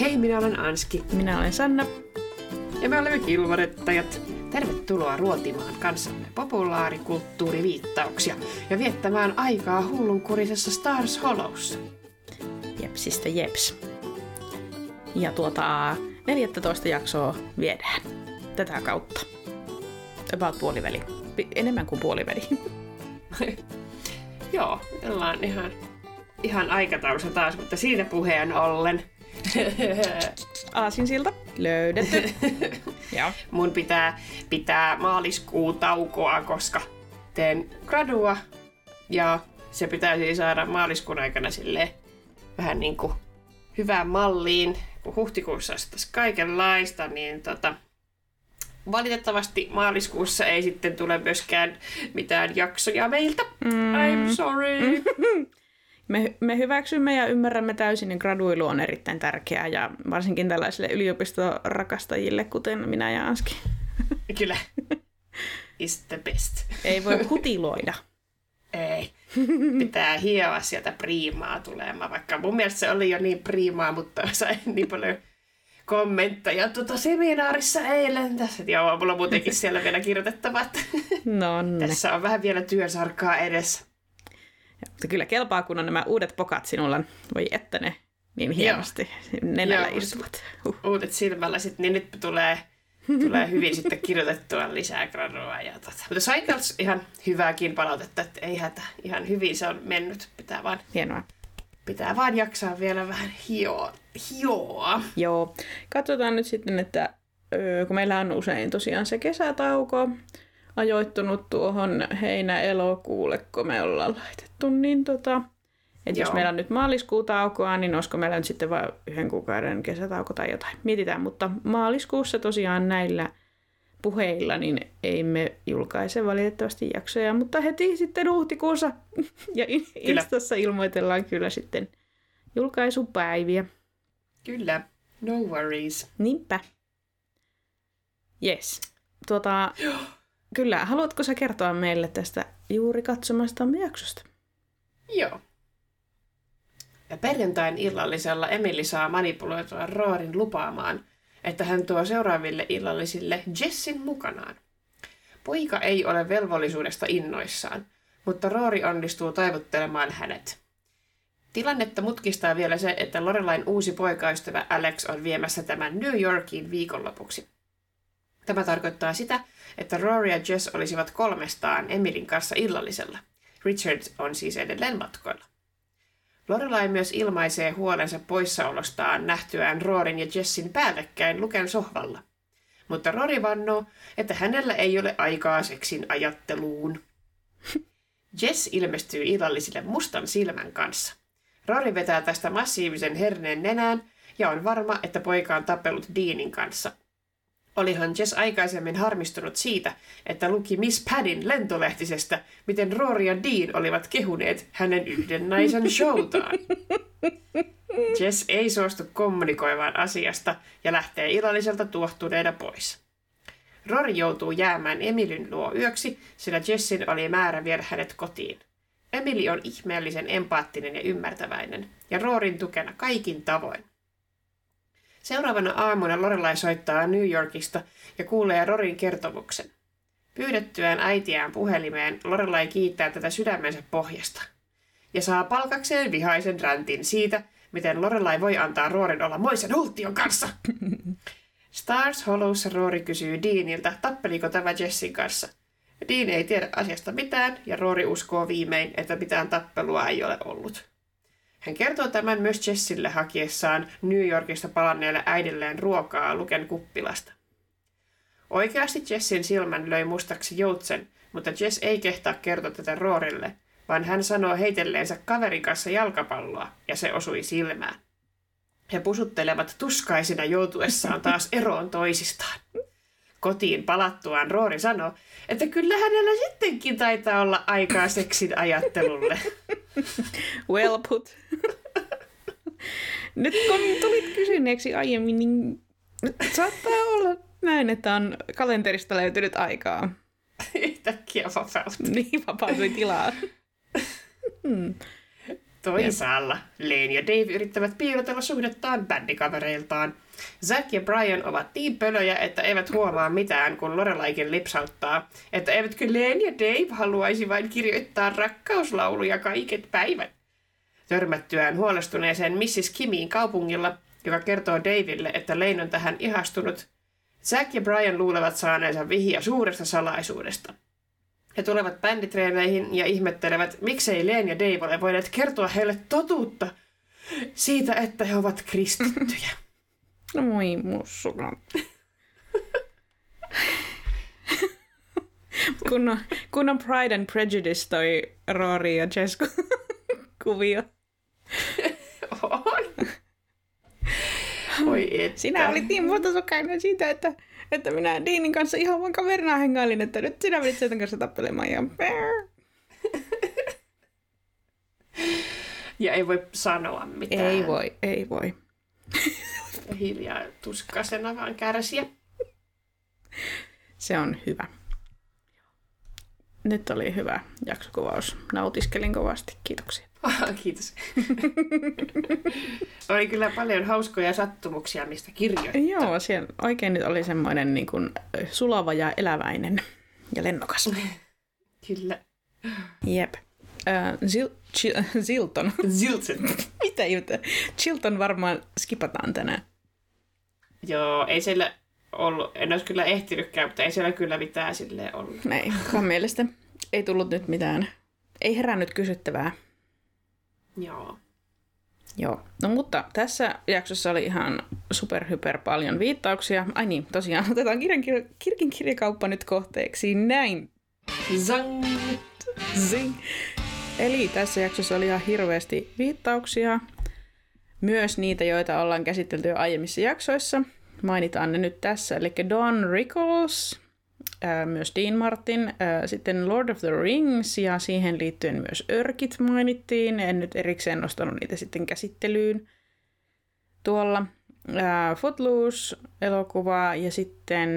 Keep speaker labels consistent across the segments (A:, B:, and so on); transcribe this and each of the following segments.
A: Hei, minä olen Anski.
B: Minä olen Sanna.
A: Ja me olemme kilvarettajat. Tervetuloa ruotimaan kanssamme populaarikulttuuriviittauksia ja viettämään aikaa hullunkurisessa Stars Hollowssa.
B: Jepsistä jeps. Ja tuota, 14 jaksoa viedään tätä kautta. About puoliväli. Enemmän kuin puoliväli.
A: Joo, ollaan ihan, ihan aikataulussa taas, mutta siitä puheen ollen.
B: Aasinsilta löydetty.
A: Joo. Mun pitää pitää maaliskuun taukoa, koska teen gradua ja se pitäisi saada maaliskuun aikana sille vähän niin kuin hyvään malliin, kun huhtikuussa olisi kaikenlaista, niin tota, valitettavasti maaliskuussa ei sitten tule myöskään mitään jaksoja meiltä. Mm. I'm sorry.
B: Me, me hyväksymme ja ymmärrämme täysin, että graduilu on erittäin tärkeää ja varsinkin tällaisille yliopistorakastajille, kuten minä ja Anski.
A: Kyllä. Is the best.
B: Ei voi hutiloida.
A: Ei. Pitää hioa sieltä priimaa tulemaan, vaikka mun mielestä se oli jo niin priimaa, mutta sai niin paljon kommentteja tuota seminaarissa eilen. Tässä, joo, mulla on muutenkin siellä vielä kirjoitettava, että
B: Nonne.
A: tässä on vähän vielä työsarkaa edessä.
B: Ja, mutta kyllä kelpaa, kun on nämä uudet pokat sinulla. Voi että ne niin hienosti nenällä
A: Joo,
B: istuvat. Huh.
A: Uudet silmällä sit, niin nyt tulee, tulee hyvin sitten kirjoitettua lisää gradua. Ja tota. Mutta kans ihan hyvääkin palautetta, että ei hätä. Ihan hyvin se on mennyt. Pitää vaan,
B: Hienoa.
A: pitää vaan jaksaa vielä vähän hioa. hioa.
B: Joo. Katsotaan nyt sitten, että kun meillä on usein tosiaan se kesätauko ajoittunut tuohon heinä-elokuulle, kun me ollaan laitettu, niin tota, että jos meillä on nyt maaliskuu taukoa, niin olisiko meillä nyt sitten vain yhden kuukauden kesätauko tai jotain. Mietitään, mutta maaliskuussa tosiaan näillä puheilla, niin ei me julkaise valitettavasti jaksoja, mutta heti sitten huhtikuussa ja in-
A: Kyllä.
B: Instassa ilmoitellaan kyllä sitten julkaisupäiviä.
A: Kyllä. No worries.
B: Niinpä. Yes. Tuota, kyllä, haluatko sä kertoa meille tästä juuri katsomastamme jaksosta?
A: Joo. Ja perjantain illallisella Emily saa manipuloitua Roorin lupaamaan, että hän tuo seuraaville illallisille Jessin mukanaan. Poika ei ole velvollisuudesta innoissaan, mutta Roori onnistuu taivuttelemaan hänet. Tilannetta mutkistaa vielä se, että Lorelain uusi poikaystävä Alex on viemässä tämän New Yorkiin viikonlopuksi. Tämä tarkoittaa sitä, että Rory ja Jess olisivat kolmestaan Emilin kanssa illallisella. Richard on siis edelleen matkoilla. Lorelai myös ilmaisee huolensa poissaolostaan nähtyään Roorin ja Jessin päällekkäin Luken sohvalla. Mutta Rory vannoo, että hänellä ei ole aikaa seksin ajatteluun. Jess ilmestyy illallisille mustan silmän kanssa. Rory vetää tästä massiivisen herneen nenään ja on varma, että poika on tapellut Deanin kanssa. Olihan Jess aikaisemmin harmistunut siitä, että luki Miss Paddin lentolehtisestä, miten Rory ja Dean olivat kehuneet hänen yhden naisen showtaan. Jess ei suostu kommunikoimaan asiasta ja lähtee illalliselta tuohtuneena pois. Rory joutuu jäämään Emilyn luo yöksi, sillä Jessin oli määrä viedä hänet kotiin. Emily on ihmeellisen empaattinen ja ymmärtäväinen, ja Roorin tukena kaikin tavoin. Seuraavana aamuna Lorelai soittaa New Yorkista ja kuulee Rorin kertomuksen. Pyydettyään äitiään puhelimeen, Lorelai kiittää tätä sydämensä pohjasta. Ja saa palkakseen vihaisen räntin siitä, miten Lorelai voi antaa Roorin olla moisen hultion kanssa. Stars Hollowssa Roori kysyy Deanilta, tappeliko tämä Jessin kanssa. Dean ei tiedä asiasta mitään ja Roori uskoo viimein, että mitään tappelua ei ole ollut. Hän kertoo tämän myös Jessille hakiessaan New Yorkista palanneelle äidilleen ruokaa Luken kuppilasta. Oikeasti Jessin silmän löi mustaksi joutsen, mutta Jess ei kehtaa kertoa tätä Roorille, vaan hän sanoo heitelleensä kaverin kanssa jalkapalloa, ja se osui silmään. He pusuttelevat tuskaisina joutuessaan taas eroon toisistaan. Kotiin palattuaan Roori sanoo, että kyllä hänellä sittenkin taitaa olla aikaa seksin ajattelulle.
B: Well put. Nyt kun tulit kysyneeksi aiemmin, niin nyt saattaa olla näin, että on kalenterista löytynyt aikaa.
A: Yhtäkkiä vapautta.
B: Niin vapautui tilaa. Hmm.
A: Toisaalla Lane ja Dave yrittävät piilotella suhdettaan bändikavereiltaan. Zack ja Brian ovat niin pölöjä, että eivät huomaa mitään, kun Lorelaikin lipsauttaa, että eivätkö Lane ja Dave haluaisi vain kirjoittaa rakkauslauluja kaiket päivät. Törmättyään huolestuneeseen Mrs. Kimiin kaupungilla, joka kertoo Daville, että Lane on tähän ihastunut, Zack ja Brian luulevat saaneensa vihiä suuresta salaisuudesta. He tulevat bänditreeneihin ja ihmettelevät, miksei Leen ja Dave ole voineet kertoa heille totuutta siitä, että he ovat kristittyjä.
B: No moi mussuna. kun, on, kun on Pride and Prejudice toi Rory ja Jess kuvio.
A: Oi. Että.
B: Sinä olit niin mustasokainen siitä, että, että minä Deanin kanssa ihan vaan kaverina hengailin, että nyt sinä menit sen kanssa tappelemaan ja...
A: Ja ei voi sanoa mitään.
B: Ei voi, ei voi.
A: Hiljaa tuskaisena vaan kärsiä.
B: Se on hyvä. Nyt oli hyvä jaksokuvaus. Nautiskelin kovasti. Kiitoksia.
A: Kiitos. oli kyllä paljon hauskoja sattumuksia, mistä kirjoittaa.
B: Joo, siellä oikein nyt oli semmoinen niin kuin sulava ja eläväinen ja lennokas.
A: Kyllä.
B: Jep. Uh, Chil- Zilton.
A: Zilton.
B: Mitä juttu? Chilton varmaan skipataan tänään.
A: Joo, ei siellä ollut, en olisi kyllä ehtinytkään, mutta ei siellä kyllä mitään silleen ollut.
B: Ei, kukaan mielestä. Ei tullut nyt mitään. Ei herännyt kysyttävää.
A: Joo.
B: Joo, no mutta tässä jaksossa oli ihan superhyper paljon viittauksia. Ai niin, tosiaan otetaan kirjan, kirkin kirjakauppa nyt kohteeksi. Näin.
A: Zang.
B: Zing. Eli tässä jaksossa oli ihan hirveästi viittauksia. Myös niitä, joita ollaan käsitelty jo aiemmissa jaksoissa. Mainitaan ne nyt tässä. Eli Don Rickles, ää, myös Dean Martin, ää, sitten Lord of the Rings ja siihen liittyen myös Örkit mainittiin. En nyt erikseen nostanut niitä sitten käsittelyyn tuolla. Ää, Footloose-elokuva ja sitten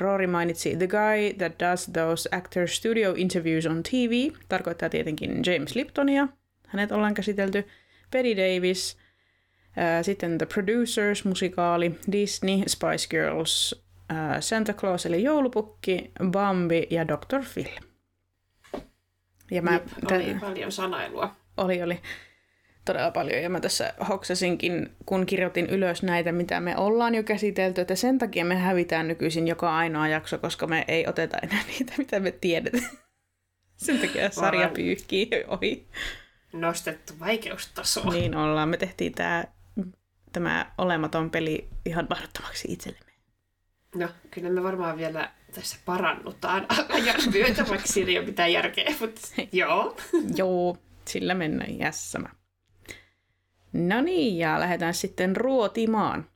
B: Rory mainitsi The Guy That Does Those Actor Studio Interviews on TV. Tarkoittaa tietenkin James Liptonia. Hänet ollaan käsitelty. Betty Davis, ää, sitten The Producers, musikaali, Disney, Spice Girls, ää, Santa Claus eli joulupukki, Bambi ja Dr. Phil. Ja mä,
A: Jep, oli paljon sanailua.
B: oli, oli todella paljon. Ja mä tässä hoksasinkin, kun kirjoitin ylös näitä, mitä me ollaan jo käsitelty, että sen takia me hävitään nykyisin joka ainoa jakso, koska me ei oteta enää niitä, mitä me tiedetään. Sen takia sarja pyyhkii ohi.
A: Nostettu vaikeustasoa.
B: Niin ollaan. Me tehtiin tää, tämä olematon peli ihan mahdottomaksi itsellemme.
A: No, kyllä me varmaan vielä tässä parannutaan ajan myötämäksi. Siinä ei ole mitään järkeä, mutta joo.
B: Joo, sillä mennään jässämä. No niin, ja lähdetään sitten ruotimaan.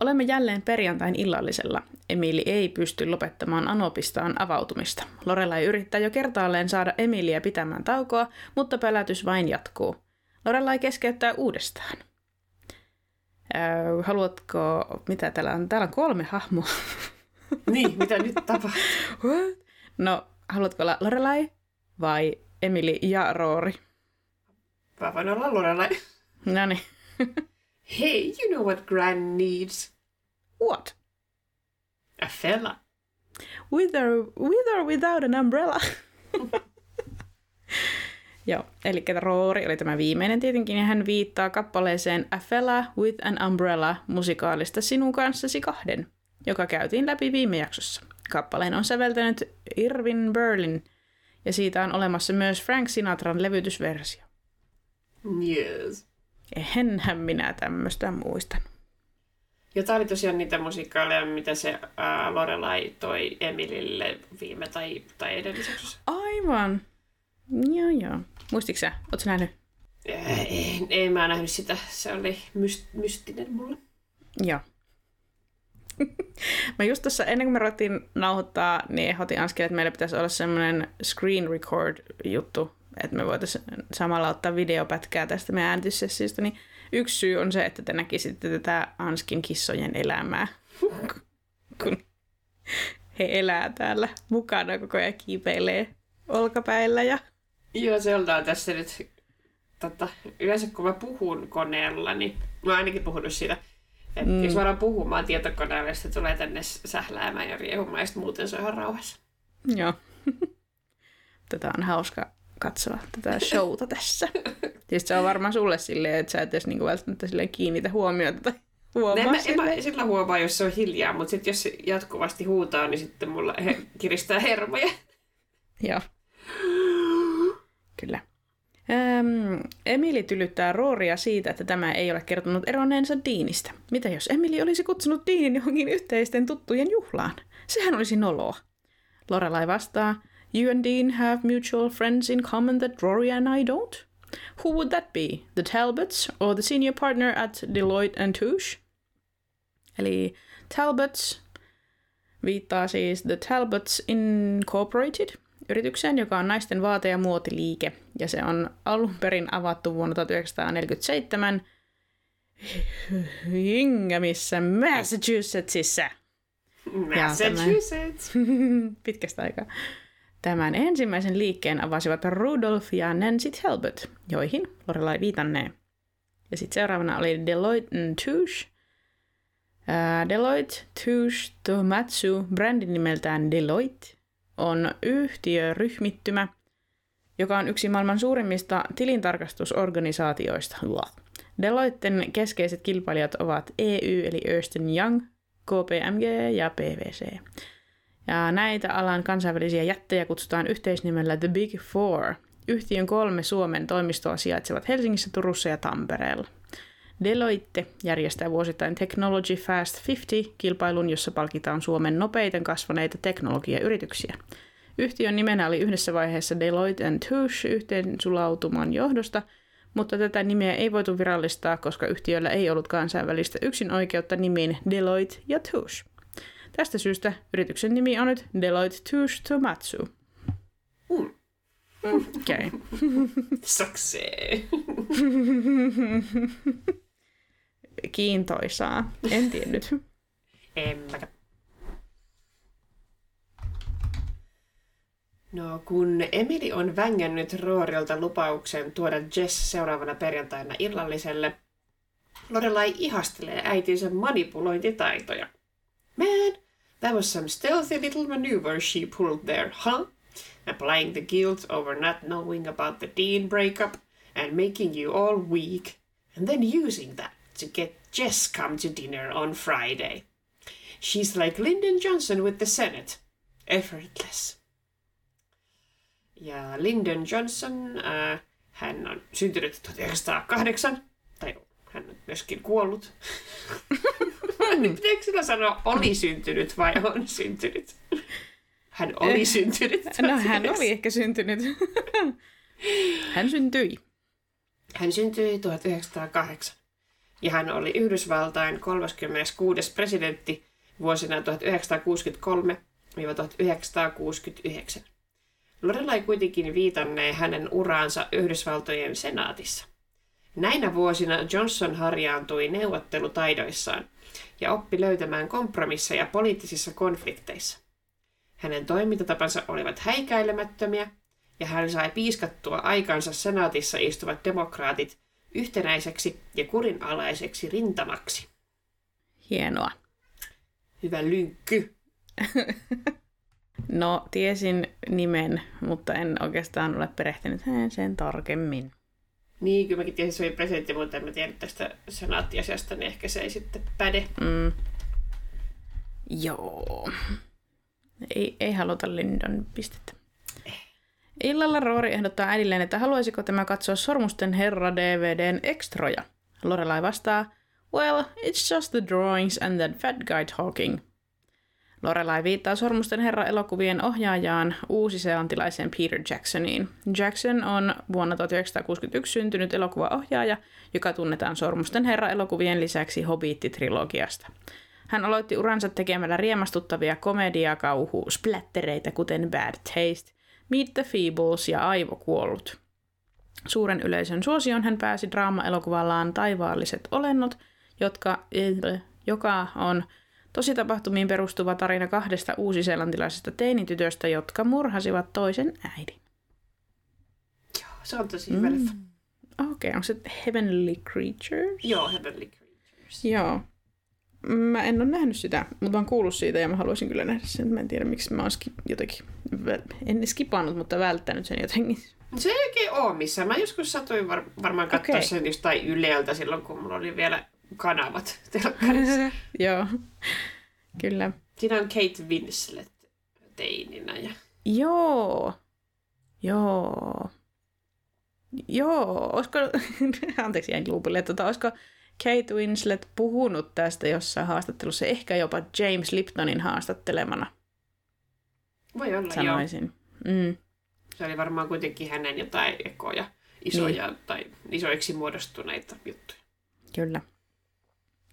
B: Olemme jälleen perjantain illallisella. Emili ei pysty lopettamaan Anopistaan avautumista. Lorelai yrittää jo kertaalleen saada Emiliä pitämään taukoa, mutta pelätys vain jatkuu. Lorelai keskeyttää uudestaan. Öö, haluatko, mitä täällä on? Täällä on kolme hahmoa.
A: Niin, mitä nyt tapahtuu?
B: No, haluatko olla Lorelai vai Emili ja Roori?
A: Mä voin olla Lorelai.
B: No niin.
A: Hey, you know what Gran needs?
B: What?
A: A fella.
B: With or, with or without an umbrella? Joo, eli Roori oli tämä viimeinen tietenkin, ja hän viittaa kappaleeseen A Fella with an Umbrella musikaalista Sinun kanssasi kahden, joka käytiin läpi viime jaksossa. Kappaleen on säveltänyt Irvin Berlin, ja siitä on olemassa myös Frank Sinatran levytysversio.
A: Yes.
B: Enhän minä tämmöistä muistan.
A: Ja tää oli tosiaan niitä musikaaleja, mitä se ää, Lorelai toi Emilille viime tai, tai edellisessä.
B: Aivan. Joo, joo. Muistitko sä? Ootko nähnyt?
A: Ei, ei mä nähnyt sitä. Se oli myst, mystinen mulle.
B: Joo. mä just tuossa, ennen kuin me ruvettiin nauhoittaa, niin ehdotin Anskille, että meillä pitäisi olla semmoinen screen record juttu, että me voitaisiin samalla ottaa videopätkää tästä meidän äänityssessiosta, niin yksi syy on se, että te näkisitte tätä Anskin kissojen elämää, kun he elää täällä mukana koko ajan kiipeilee olkapäillä ja
A: Joo, se ollaan tässä nyt tota, yleensä kun mä puhun koneella, niin mä oon ainakin puhunut siitä, että mm. jos mä alan puhumaan tietokoneella, se tulee tänne sähläämään ja riehumaan, ja muuten se on ihan rauhassa.
B: Joo. Tätä on hauska katsoa tätä showta tässä. Siis se on varmaan sulle silleen, että sä et edes niinku välttämättä silleen kiinnitä huomiota tai huomaa
A: en, mä, en mä sillä huomaa, jos se on hiljaa, mutta sitten jos se jatkuvasti huutaa, niin sitten mulla he, kiristää hermoja.
B: Joo. Kyllä. Ähm, Emili tylyttää Rooria siitä, että tämä ei ole kertonut eronneensa Diinistä. Mitä jos Emili olisi kutsunut Diinin johonkin yhteisten tuttujen juhlaan? Sehän olisi noloa. Lorelai vastaa, You and Dean have mutual friends in common that Rory and I don't? Who would that be? The Talbots or the senior partner at Deloitte and Touche? Eli Talbots viittaa siis The Talbots Incorporated – yritykseen, joka on naisten vaate- ja muotiliike. Ja se on alun perin avattu vuonna 1947 Hingamissä, Massachusettsissa.
A: Massachusetts.
B: Pitkästä aikaa. Tämän ensimmäisen liikkeen avasivat Rudolf ja Nancy Talbot, joihin Lorelai viitannee. Ja sitten seuraavana oli Deloitte Touche. Uh, Deloitte Touche Tomatsu, brändin nimeltään Deloitte, on yhtiöryhmittymä, joka on yksi maailman suurimmista tilintarkastusorganisaatioista. Deloitten keskeiset kilpailijat ovat EU eli Ernst Young, KPMG ja PwC. Ja näitä alan kansainvälisiä jättejä kutsutaan yhteisnimellä The Big Four. Yhtiön kolme Suomen toimistoa sijaitsevat Helsingissä, Turussa ja Tampereella. Deloitte järjestää vuosittain Technology Fast 50-kilpailun, jossa palkitaan Suomen nopeiten kasvaneita teknologiayrityksiä. Yhtiön nimenä oli yhdessä vaiheessa Deloitte Touche yhteen sulautuman johdosta, mutta tätä nimeä ei voitu virallistaa, koska yhtiöllä ei ollut kansainvälistä yksin oikeutta nimiin Deloitte ja Touche. Tästä syystä yrityksen nimi on nyt Deloitte Touche Tomatsu.
A: Mm.
B: Okei. Okay. Kiintoisaa. En tiennyt.
A: en No, kun Emily on vängännyt Roorilta lupauksen tuoda Jess seuraavana perjantaina illalliselle, Lorelai ihastelee äitinsä manipulointitaitoja. Man, that was some stealthy little maneuver she pulled there, huh? Applying the guilt over not knowing about the Dean breakup and making you all weak, and then using that to get Jess come to dinner on Friday. She's like Lyndon Johnson with the Senate. Effortless. Ja Lyndon Johnson, äh, hän on syntynyt 1908, tai hän on myöskin kuollut. Pitääkö sinä sanoa oli syntynyt vai on syntynyt? Hän oli syntynyt.
B: No hän oli ehkä syntynyt. hän syntyi.
A: Hän syntyi 1908 ja hän oli Yhdysvaltain 36. presidentti vuosina 1963-1969. Lorelai kuitenkin viitannee hänen uraansa Yhdysvaltojen senaatissa. Näinä vuosina Johnson harjaantui neuvottelutaidoissaan ja oppi löytämään kompromisseja poliittisissa konflikteissa. Hänen toimintatapansa olivat häikäilemättömiä ja hän sai piiskattua aikansa senaatissa istuvat demokraatit yhtenäiseksi ja kurinalaiseksi rintamaksi.
B: Hienoa.
A: Hyvä lynkky.
B: no, tiesin nimen, mutta en oikeastaan ole perehtynyt sen tarkemmin.
A: Niin, kyllä mäkin tiesin, se oli presidentti, mutta en mä tiedä tästä senaattiasiasta, niin ehkä se ei sitten päde.
B: Mm. Joo. Ei, ei haluta Lyndon pistettä. Illalla Roori ehdottaa äidilleen, että haluaisiko tämä katsoa Sormusten herra DVDn ekstroja. Lorelai vastaa, Well, it's just the drawings and that fat guy talking. Lorelai viittaa Sormusten herra-elokuvien ohjaajaan uusiseantilaiseen Peter Jacksoniin. Jackson on vuonna 1961 syntynyt elokuvaohjaaja, joka tunnetaan Sormusten herra-elokuvien lisäksi Hobbit-trilogiasta. Hän aloitti uransa tekemällä riemastuttavia komedia-kauhu-splättereitä, kuten Bad Taste, Meet the Feebles ja Aivokuollut. Suuren yleisön suosion hän pääsi draama-elokuvallaan Taivaalliset olennot, jotka, joka on tosi tapahtumiin perustuva tarina kahdesta uusiseelantilaisesta teinitytöstä, jotka murhasivat toisen äidin.
A: Joo, se on tosi mm.
B: Okei, okay, onko se Heavenly Creatures?
A: Joo, Heavenly Creatures.
B: Joo. Mä en ole nähnyt sitä, mutta mä oon kuullut siitä ja mä haluaisin kyllä nähdä sen. Mä en tiedä, miksi mä oon skip- jotenkin, en skipannut, mutta välttänyt sen jotenkin.
A: Se ei oikein ole missään. Mä joskus satuin var- varmaan katsoa
B: Okei.
A: sen jostain Yleltä silloin, kun mulla oli vielä kanavat telkkarissa.
B: Joo, kyllä.
A: Siinä on Kate Winslet teininä. Ja...
B: Joo. Joo. Joo, olisiko, anteeksi jäin loopille, tota, olisiko Kate Winslet puhunut tästä jossain haastattelussa, ehkä jopa James Liptonin haastattelemana,
A: Voi olla, joo.
B: sanoisin. Mm.
A: Se oli varmaan kuitenkin hänen jotain ekoja, isoja
B: Niin.
A: tai isoiksi muodostuneita juttuja.
B: Kyllä.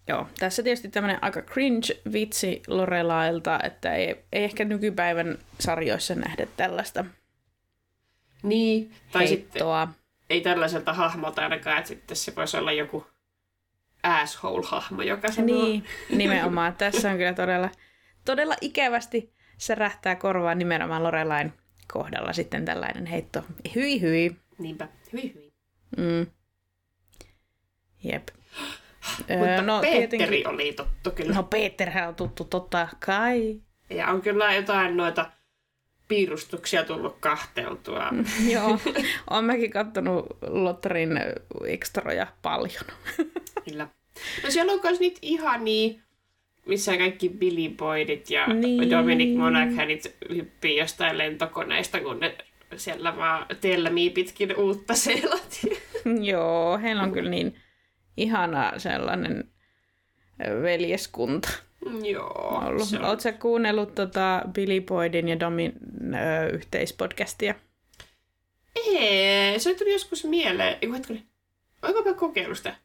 B: Joo, tässä tietysti tämmöinen aika cringe-vitsi Lorelailta, että ei, ei ehkä nykypäivän sarjoissa nähdä tällaista
A: Niin, tai sitten
B: heittoa.
A: ei tällaiselta hahmolta ainakaan, että sitten se voisi olla joku asshole-hahmo, joka sanoo.
B: Niin, nimenomaan. Tässä on kyllä todella, todella ikävästi särähtää korvaan nimenomaan Lorelain kohdalla sitten tällainen heitto. Hyi hyi.
A: Niinpä, hyvin hyvin.
B: Mm. Jep.
A: Mutta
B: Öö,
A: no, Petteri
B: tietenkin-
A: oli totta kyllä.
B: No Peterhän on tuttu totta kai.
A: Ja on kyllä jotain noita piirustuksia tullut kahteltua.
B: Joo, on mäkin kattonut Lotterin ekstroja paljon.
A: Kyllä. No siellä on myös niitä ihania, missä kaikki Billy Boydit ja
B: Niin.
A: Dominic Monaghanit hyppii jostain lentokoneista, kun ne siellä vaan telmii pitkin uutta Seelantia.
B: Joo, heillä on kyllä niin ihana sellainen veljeskunta
A: Joo.
B: ollut.
A: se on-
B: Oletko kuunnellut tota Billy Boydin ja Domin ö, yhteispodcastia?
A: Ei, se tuli joskus mieleen. Eiku hetkinen, oinko mä kokeillut sitä?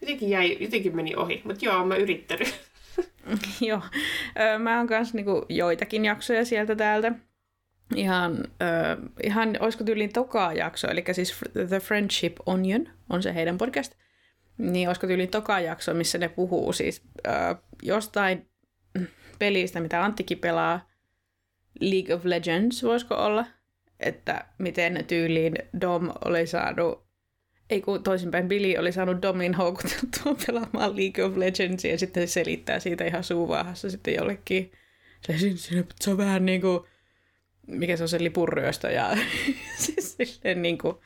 A: Jotenkin jäi, jotenkin meni ohi, mutta joo, mä yrittänyt.
B: Joo, Ö, mä oon kanssa niinku joitakin jaksoja sieltä täältä. Ihan, ö, ihan olisiko tyyliin tokaa jakso, eli siis The Friendship Onion on se heidän podcast. Niin olisiko tyyliin tokaa jakso, missä ne puhuu siis ö, jostain pelistä, mitä Anttikin pelaa. League of Legends voisiko olla? Että miten tyyliin Dom oli saanut ei kun toisinpäin, Billy oli saanut Domin houkuteltua pelaamaan League of Legends ja sitten se selittää siitä ihan suuvaahassa sitten jollekin. Se, siinä, se on vähän niin kuin, mikä se on se lipunryöstö ja siis silleen niin kuin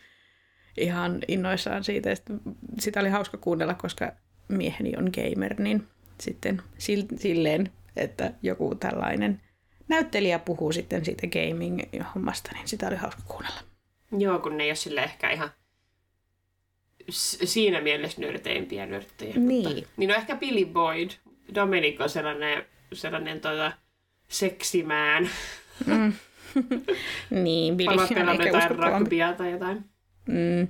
B: ihan innoissaan siitä. Sitten sitä oli hauska kuunnella, koska mieheni on gamer, niin sitten sil- silleen, että joku tällainen näyttelijä puhuu sitten siitä gaming-hommasta, niin sitä oli hauska kuunnella.
A: Joo, kun ne ei ole sille ehkä ihan siinä mielessä nörteimpiä nörttejä.
B: Niin.
A: Mutta, niin on ehkä Billy Boyd. Dominic on sellainen, sellainen tota, seksimään.
B: Niin, Billy on ehkä uskottavampi.
A: tai jotain.
B: Mm.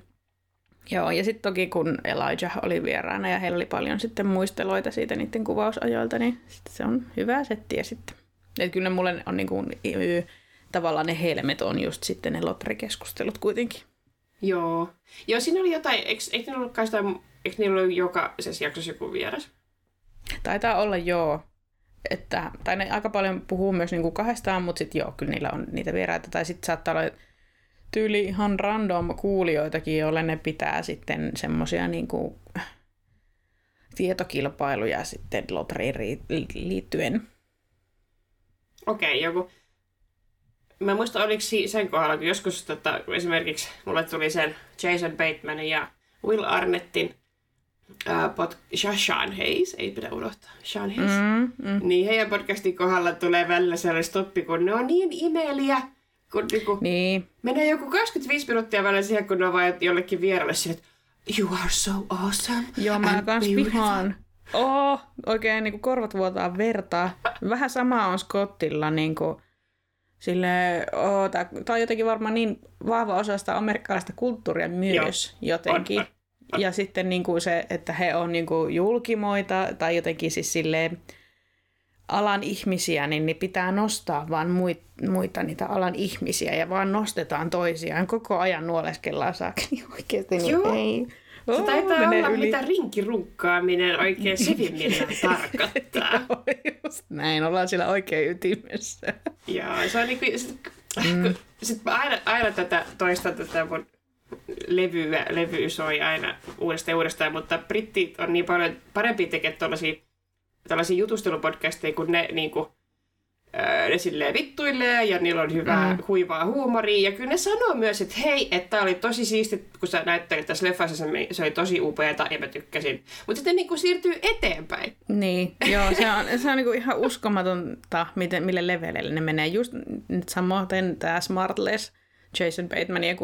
B: Joo, ja sitten toki kun Elijah oli vieraana ja heillä oli paljon sitten muisteloita siitä niiden kuvausajoilta, niin sit se on hyvää settiä sitten. Et kyllä mulle on niin kuin, tavallaan ne helmet on just sitten ne lotterikeskustelut kuitenkin.
A: Joo. Joo, siinä oli jotain, eikö, eikö niillä ollutkaan sitä, eikö niillä ollut jokaisessa jaksossa joku vieras?
B: Taitaa olla joo, että, tai ne aika paljon puhuu myös niin kuin kahdestaan, mutta sitten joo, kyllä niillä on niitä vieraita. Tai sitten saattaa olla tyyli ihan random kuulijoitakin, joille ne pitää sitten semmoisia niin kuin tietokilpailuja sitten lotriin ri- liittyen.
A: Okei, joku. Mä en muista, oliko sen kohdalla, kun joskus tota, esimerkiksi mulle tuli sen Jason Batemanin ja Will Arnettin ää, pot- Sha- Sean Hayes, ei pidä unohtaa, Sean Hayes. Mm,
B: mm.
A: Niin heidän podcastin kohdalla tulee välillä sellainen stoppi, kun ne on niin imeliä, kun niinku,
B: Niin,
A: menee joku 25 minuuttia välillä siihen, kun ne on vaan jollekin vieraille sille, että you are so awesome.
B: joo mä kans
A: beautiful."
B: vihaan. Oh, oikein niin kuin korvat vuotaa vertaa. Vähän sama on Scottilla niin kuin, sille, oh, tää, tää on jotenkin varmaan niin vahva osa sitä amerikkalaista kulttuuria myös jotenkin.
A: On, on,
B: Ja sitten niin kuin se, että he on niin kuin julkimoita tai jotenkin siis silleen alan ihmisiä, niin, niin pitää nostaa vaan muit, muita niitä alan ihmisiä ja vaan nostetaan toisiaan. Koko ajan nuoleskellaan saakeli oikeasti, niin
A: Joo.
B: ei.
A: Se
B: Oh,
A: taitaa
B: menee
A: olla,
B: yli.
A: mitä rinkirunkkaaminen oikein syvimmillään tarkoittaa.
B: Joo, just näin, ollaan siellä oikein ytimessä.
A: Joo, se on niinku... Sit, mm. sit mä aina, aina tätä, toistan tätä mun levy, levy soi aina uudestaan ja uudestaan, mutta brittit on niin paljon parempi tekemään tällaisia, tällaisia jutustelupodcasteja, kun ne niin kuin, ne silleen vittuilee ja niillä on hyvää mm. huivaa huumoria. Ja kyllä ne sanoo myös, että hei, että tämä oli tosi siisti, kun sä näyttelit tässä leffassa, se oli tosi upeata ja mä tykkäsin. Mutta sitten niin kuin siirtyy eteenpäin.
B: Niin, joo, se on, se on niin kuin ihan uskomatonta, miten, mille leveleille ne menee. Just nyt samoin tämä Smartless, Jason Bateman ja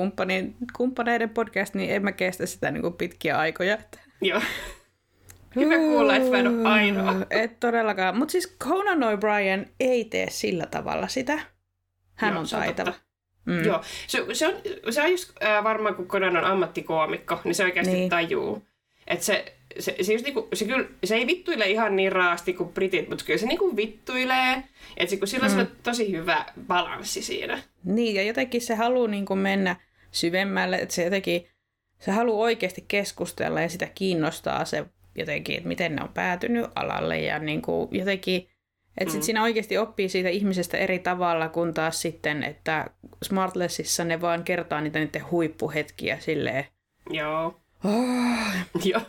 B: kumppaneiden podcast, niin en mä kestä sitä niin kuin pitkiä aikoja.
A: Joo. Hyvä kuulla, että mä en ole ainoa.
B: Et todellakaan. Mutta siis Conan O'Brien ei tee sillä tavalla sitä. Hän Joo, on taitava.
A: Mm. Joo, se, se, on, se on just äh, varmaan, kun Conan on ammattikoomikko, niin se oikeasti niin. tajuu. Että se, se, se, just niinku, se, kyllä, se ei vittuile ihan niin raasti kuin britit, mutta kyllä se niinku vittuilee. Että se, sillä mm. on tosi hyvä balanssi siinä.
B: Niin, ja jotenkin se haluaa niinku mennä syvemmälle, että se jotenkin, se haluaa oikeasti keskustella ja sitä kiinnostaa se jotenkin, että miten ne on päätynyt alalle ja niin kuin jotenkin, että mm. sit siinä oikeasti oppii siitä ihmisestä eri tavalla, kun taas sitten, että Smartlessissa ne vaan kertaa niitä niiden huippuhetkiä silleen.
A: Joo.
B: Oh.
A: Joo.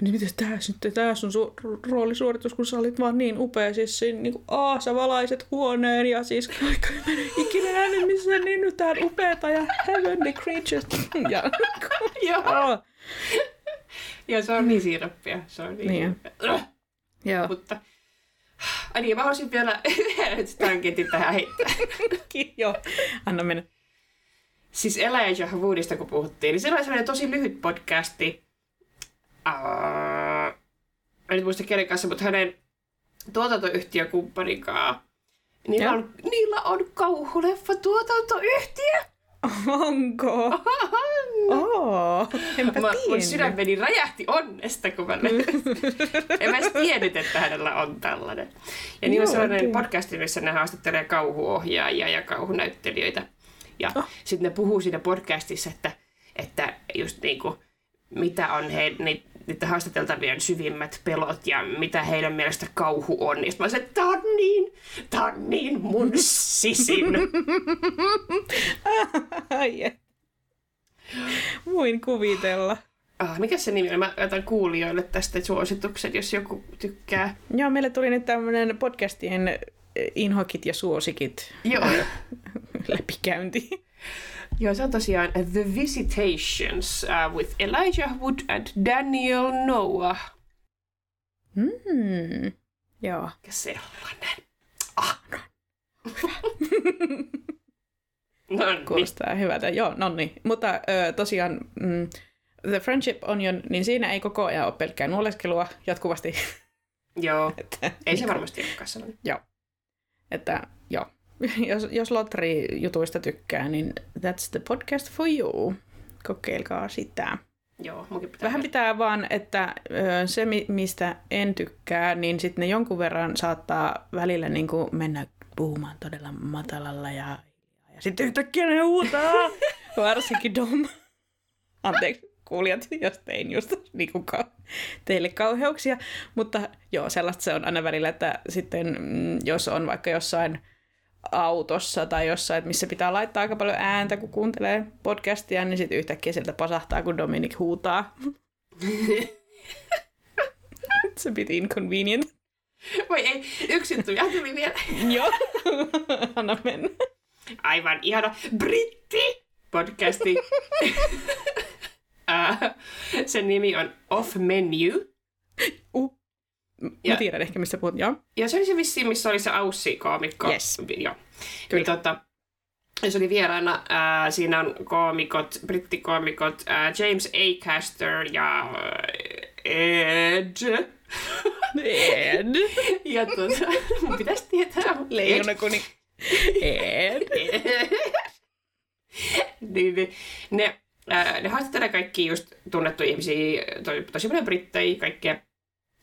B: Niin mitäs tää nyt, tää sun su- roolisuoritus, kun sä olit vaan niin upea, siis siinä niin kuin, aa, sä valaiset huoneen ja siis kaikki ikinä nähnyt missä niin nyt tää upeeta ja heavenly creatures. ja,
A: Joo. Ja se on niin siirappia. Se on niin, niin.
B: Joo.
A: Mutta Ai niin, mä haluaisin vielä tankentin tähän heittää.
B: Joo, anna mennä.
A: Siis Elijah Woodista kun puhuttiin, niin se oli sellainen tosi lyhyt podcasti. Uh, en nyt muista kenen kanssa, mutta hänen tuotantoyhtiökumppanin kanssa. Niillä on, niillä on kauhuleffa tuotantoyhtiö.
B: Onko? Oh, enpä
A: mä, mun sydämeni räjähti onnesta, kun mä En mä edes tiennyt, että hänellä on tällainen. Ja niin on sellainen podcast, missä ne haastattelee kauhuohjaajia ja kauhunäyttelijöitä. Ja oh. sitten ne puhuu siinä podcastissa, että, että just niinku, mitä on he, niiden haastateltavien syvimmät pelot ja mitä heidän mielestä kauhu on. Ja mä sanoin, että tää on niin, tää on niin mun sisin.
B: Voin kuvitella.
A: Ah, mikä se nimi on? Mä otan kuulijoille tästä suositukset, jos joku tykkää.
B: Joo, meille tuli nyt tämmöinen podcastien eh, inhokit ja suosikit
A: Joo.
B: läpikäynti.
A: Joo, se on tosiaan The Visitations uh, with Elijah Wood and Daniel Noah.
B: Mm, joo.
A: Ja sellainen. Ah, no.
B: no niin. Kuulostaa hyvältä. Joo, no niin. Mutta ö, tosiaan mm, The Friendship Onion, niin siinä ei koko ajan ole pelkkää nuoleskelua jatkuvasti.
A: Joo, että, ei se varmasti olekaan sellainen.
B: Joo. Että jos, jos lotteri-jutuista tykkää, niin that's the podcast for you. Kokeilkaa sitä.
A: Joo, pitää
B: Vähän pitää vaan, että se mistä en tykkää, niin sitten ne jonkun verran saattaa välillä niin kuin mennä puhumaan todella matalalla ja, ja sitten yhtäkkiä ne huutaa. Varsinkin Dom. Anteeksi kuulijat, jos tein just niin kuin teille kauheuksia. Mutta joo, sellaista se on aina välillä, että sitten mm, jos on vaikka jossain autossa tai jossain, missä pitää laittaa aika paljon ääntä, kun kuuntelee podcastia, niin sitten yhtäkkiä sieltä pasahtaa, kun Dominic huutaa. It's a bit inconvenient.
A: Voi ei, yksi juttu tuli vielä.
B: Joo, anna mennä.
A: Aivan ihana britti podcasti. uh, sen nimi on Off Menu.
B: Ja, Mä tiedän ehkä, mistä puhut, joo.
A: Ja se oli se vissiin, missä oli se Aussi-koomikko.
B: Yes.
A: Joo. Kyllä. Tota, se oli vieraana, äh, siinä on koomikot, brittikoomikot äh, James A. Caster ja Ed.
B: Ed.
A: ja tota, mun pitäisi tietää.
B: Leijona kuni. Ed.
A: Ed. niin, niin, ne, äh, ne haastattelee kaikki just tunnettuja ihmisiä, tosi paljon brittejä, kaikkea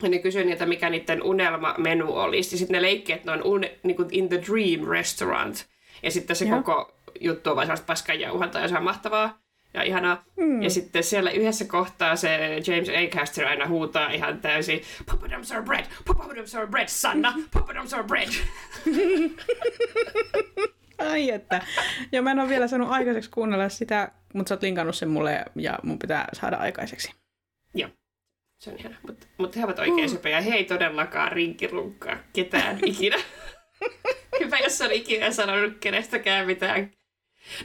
A: ja ne kysyi niiltä, mikä niiden unelmamenu olisi. Ja sitten ne leikki, että ne on un, niin kuin in the dream restaurant. Ja sitten se Joo. koko juttu on vain sellaista paskanjauhantaa ja se on mahtavaa ja ihanaa. Mm. Ja sitten siellä yhdessä kohtaa se James A. Caster aina huutaa ihan täysin Papadums are bread, Papadums are bread, Sanna, Papadums are bread.
B: Ai että. Ja mä en ole vielä saanut aikaiseksi kuunnella sitä, mutta sä oot linkannut sen mulle ja mun pitää saada aikaiseksi.
A: Joo. Se on ihana. Mutta mut he ovat oikein uh. ja He ei todellakaan rinkirunkkaa ketään ikinä. Hyvä, jos on ikinä sanonut kenestäkään mitään.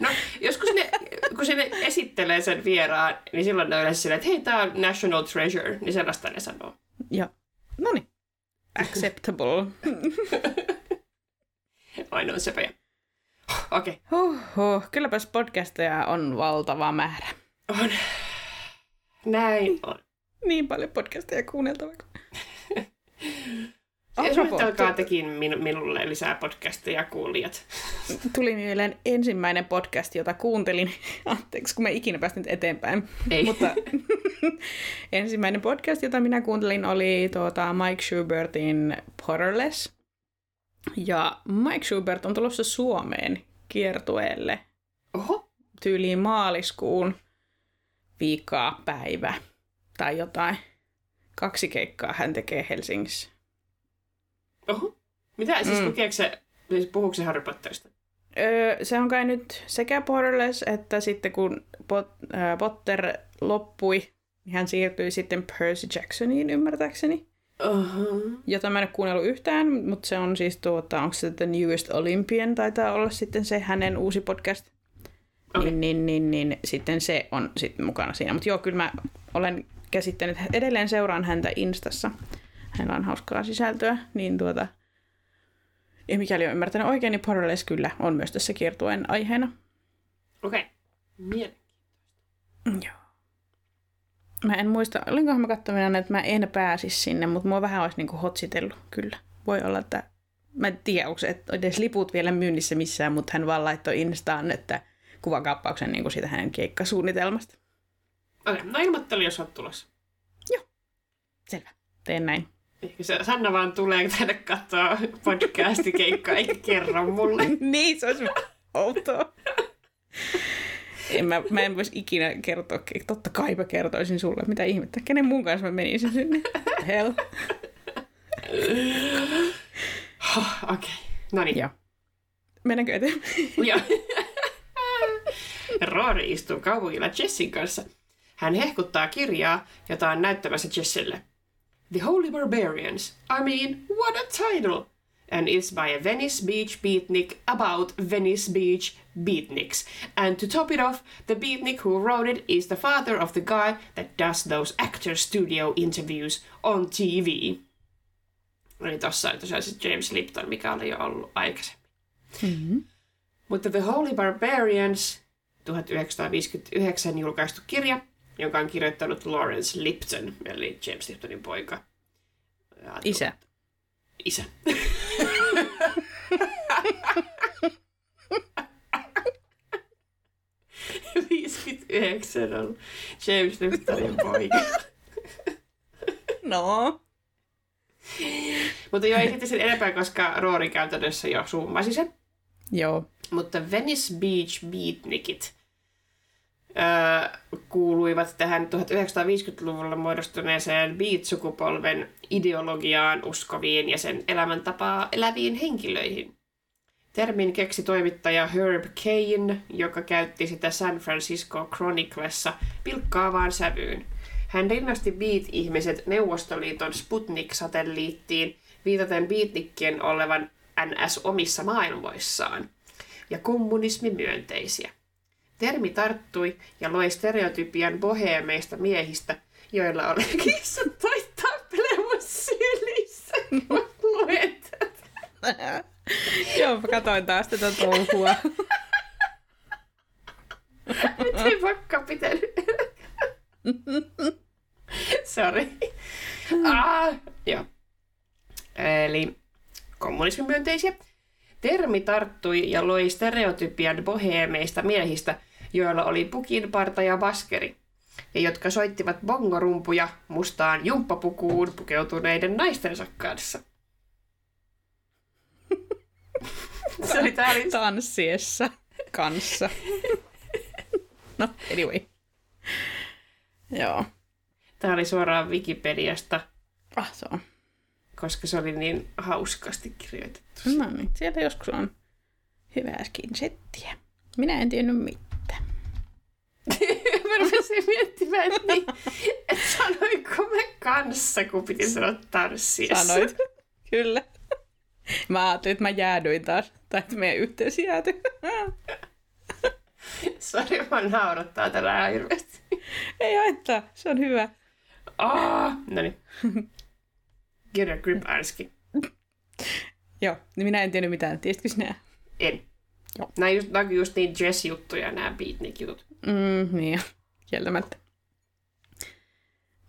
A: No, joskus ne, kun se ne esittelee sen vieraan, niin silloin ne on yleensä silleen, että hei, tää on National Treasure, niin sellaista ne sanoo.
B: Joo. No niin. Acceptable.
A: Ainoa sepä. Okei. Okay.
B: Huhhuh. Kylläpäs podcasteja on valtava määrä.
A: On. Näin on.
B: Niin paljon podcasteja kuunneltavaksi.
A: Suunnitelkaa tekin min- minulle lisää podcasteja kuulijat.
B: Tuli mieleen ensimmäinen podcast, jota kuuntelin. Anteeksi, kun me ikinä päästin eteenpäin.
A: Ei.
B: Mutta ensimmäinen podcast, jota minä kuuntelin, oli tuota Mike Schubertin Potterless. Ja Mike Schubert on tulossa Suomeen kiertueelle.
A: Oho.
B: Tyyliin maaliskuun viikkaa päivä tai jotain. Kaksi keikkaa hän tekee Helsingissä.
A: Oho. Mitä? Siis mm. lukeeko se, siis puhuuko se Harry Potterista?
B: Öö, se on kai nyt sekä Potterless, että sitten kun Pot- äh, Potter loppui, niin hän siirtyi sitten Percy Jacksoniin ymmärtääkseni.
A: Uh-huh.
B: Jota mä en ole kuunnellut yhtään, mutta se on siis tuota, onko se The Newest Olympian, taitaa olla sitten se hänen uusi podcast. Okay. Niin, niin, niin, niin, sitten se on sitten mukana siinä. Mutta joo, kyllä mä olen käsittänyt, edelleen seuraan häntä Instassa. Hänellä on hauskaa sisältöä, niin tuota, ja mikäli on ymmärtänyt oikein, niin Parallels kyllä on myös tässä kiertueen aiheena.
A: Okei, okay. mielenkiintoista.
B: Joo. Mä en muista, olinkohan mä katsomina, että mä en pääsisi sinne, mutta mua vähän olisi niinku hotsitellut, kyllä. Voi olla, että mä en tiedä, onko se edes liput vielä myynnissä missään, mutta hän vaan laittoi Instaan, että kuvakaappauksen niin kuin siitä hänen keikkasuunnitelmasta.
A: Okei, okay, no ilmoitteli, jos olet tulossa.
B: Joo, selvä. Teen näin.
A: Ehkä se Sanna vaan tulee tänne katsoa podcastikeikkaa, eikä kerro mulle.
B: niin, se olisi outoa. En mä, mä en voisi ikinä kertoa, totta kai mä kertoisin sulle, mitä ihmettä. Kenen mun kanssa mä menisin sinne? Hell.
A: Okei, okay. no niin.
B: Joo. Mennäänkö eteenpäin?
A: Joo. Rory istuu kaupungilla Jessin kanssa. Hän hehkuttaa kirjaa, jota on näyttämässä Jessille. The Holy Barbarians. I mean, what a title! And it's by a Venice Beach beatnik about Venice Beach beatniks. And to top it off, the beatnik who wrote it is the father of the guy that does those actor studio interviews on TV. Eli tossa on tosiaan se James Lipton, mikä oli jo ollut aikaisemmin.
B: Mm-hmm.
A: Mutta The Holy Barbarians, 1959 julkaistu kirja, jonka on kirjoittanut Lawrence Lipton, eli James Liptonin poika.
B: Isä.
A: Isä. Viisikymmentäyhdeksän on James Liptonin poika.
B: No.
A: Mutta joo, ei sitten sen enempää, koska Roori käytännössä jo summasi sen.
B: Joo.
A: Mutta Venice Beach Beatnikit kuuluivat tähän 1950-luvulla muodostuneeseen beat-sukupolven ideologiaan uskoviin ja sen elämäntapaa eläviin henkilöihin. Termin keksi toimittaja Herb Kane, joka käytti sitä San Francisco Chroniclessa pilkkaavaan sävyyn. Hän rinnasti beat-ihmiset Neuvostoliiton Sputnik-satelliittiin, viitaten beatnikkien olevan NS omissa maailmoissaan ja kommunismi myönteisiä. Termi tarttui ja loi stereotypian boheemeista miehistä, joilla oli kissat tai tappelemus sylissä,
B: Joo, mä katsoin taas tätä touhua.
A: Miten vaikka pitänyt? Sorry. Ah, joo. Eli kommunismimyönteisiä. Termi tarttui ja loi stereotypian boheemeista miehistä, joilla oli pukinparta ja baskeri, ja jotka soittivat bongorumpuja mustaan jumppapukuun pukeutuneiden naistensa kanssa. Se oli tää oli...
B: Tanssiessa kanssa. no, anyway. Joo.
A: Tämä oli suoraan Wikipediasta.
B: Ah, se on.
A: Koska se oli niin hauskasti kirjoitettu.
B: No niin, siellä joskus on Hyvääkin settiä. Minä en tiennyt mitään.
A: Rupesin miettimään, että, niin, että sanoinko me kanssa, kun piti sanoa tanssiessa.
B: Sanoit. Kyllä. Mä ajattelin, että mä jäädyin taas. Tai että meidän yhteys jääty.
A: Sori, mä naurattaa tällä hirveästi.
B: Ei haittaa, se on hyvä.
A: Oh, no niin. Get a grip, Anski.
B: Joo, niin minä en tiennyt mitään. Tiesitkö sinä?
A: En.
B: Joo.
A: Nämä, just, nämä on just niin Jess-juttuja, nämä beatnik-jutut.
B: Mm, niin, kieltämättä.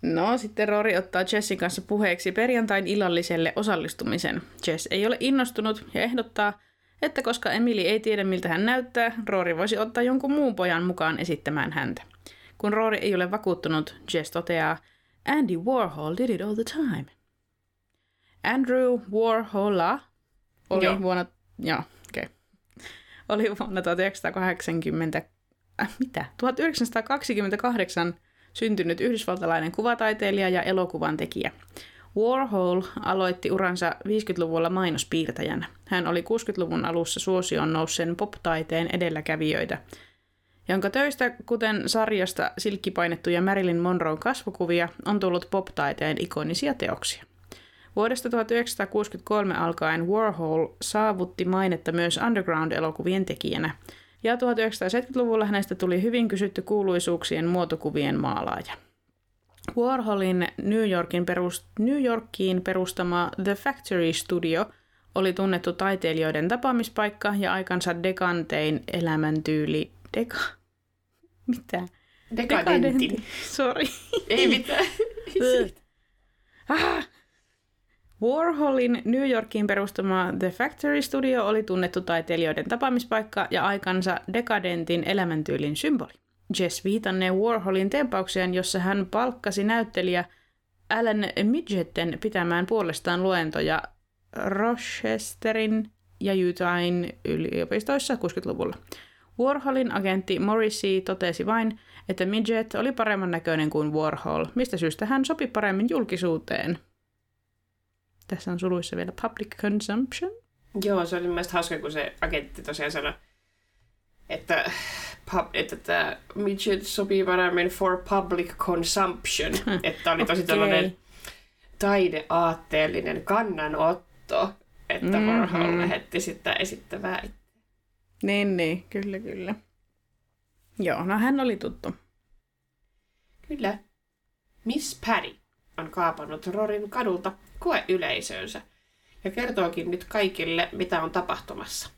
B: No, sitten Rory ottaa Jessin kanssa puheeksi perjantain illalliselle osallistumisen. Jess ei ole innostunut ja ehdottaa, että koska Emily ei tiedä miltä hän näyttää, Rory voisi ottaa jonkun muun pojan mukaan esittämään häntä. Kun Rory ei ole vakuuttunut, Jess toteaa, Andy Warhol did it all the time. Andrew Warhola oli
A: Joo.
B: vuonna... Joo. Okay. Oli vuonna 1980... Äh, mitä? 1928 syntynyt yhdysvaltalainen kuvataiteilija ja elokuvan tekijä. Warhol aloitti uransa 50-luvulla mainospiirtäjänä. Hän oli 60-luvun alussa suosioon nousseen pop-taiteen edelläkävijöitä, jonka töistä, kuten sarjasta silkkipainettuja Marilyn Monroen kasvokuvia, on tullut pop-taiteen ikonisia teoksia. Vuodesta 1963 alkaen Warhol saavutti mainetta myös underground-elokuvien tekijänä, ja 1970-luvulla hänestä tuli hyvin kysytty kuuluisuuksien muotokuvien maalaaja. Warholin New, Yorkin perust- New Yorkiin perustama The Factory Studio oli tunnettu taiteilijoiden tapaamispaikka ja aikansa dekantein elämäntyyli... Deka... Mitä?
A: Dekadentti.
B: Sorry.
A: Ei mitään.
B: Ah! Warholin New Yorkiin perustama The Factory Studio oli tunnettu taiteilijoiden tapaamispaikka ja aikansa dekadentin elämäntyylin symboli. Jess viitannee Warholin tempaukseen, jossa hän palkkasi näyttelijä Alan Midgetten pitämään puolestaan luentoja Rochesterin ja Utah yliopistoissa 60-luvulla. Warholin agentti Morrissey totesi vain, että Midget oli paremman näköinen kuin Warhol, mistä syystä hän sopi paremmin julkisuuteen. Tässä on suluissa vielä public consumption.
A: Joo, se oli mielestäni hauska, kun se agentti tosiaan sanoi, että, pub, että tämä midget sopii paremmin for public consumption. että oli tosi
B: Okei.
A: tällainen taideaatteellinen kannanotto, että
B: Mhm.
A: Warhol lähetti sitä esittävää.
B: Niin, niin, kyllä, kyllä. Joo, no hän oli tuttu.
A: Kyllä. Miss Patty on kaapannut Rorin kadulta koeyleisönsä ja kertookin nyt kaikille, mitä on tapahtumassa.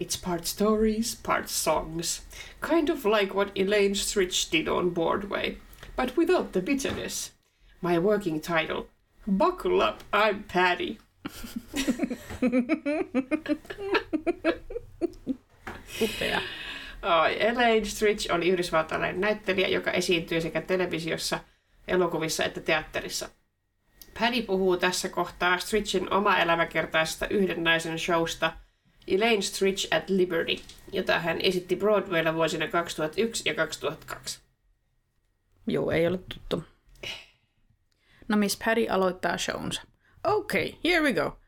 A: It's part stories, part songs. Kind of like what Elaine Stritch did on Broadway, but without the bitterness. My working title. Buckle up, I'm Patty.
B: Upea.
A: Oi, Elaine Stritch oli yhdysvaltalainen näyttelijä, joka esiintyy sekä televisiossa, elokuvissa että teatterissa. Paddy puhuu tässä kohtaa Stritchin oma elämäkertaisesta yhden naisen showsta Elaine Stritch at Liberty, jota hän esitti Broadwaylla vuosina 2001 ja 2002.
B: Joo, ei ole tuttu. No Miss Patty aloittaa shownsa. Okay, here we go.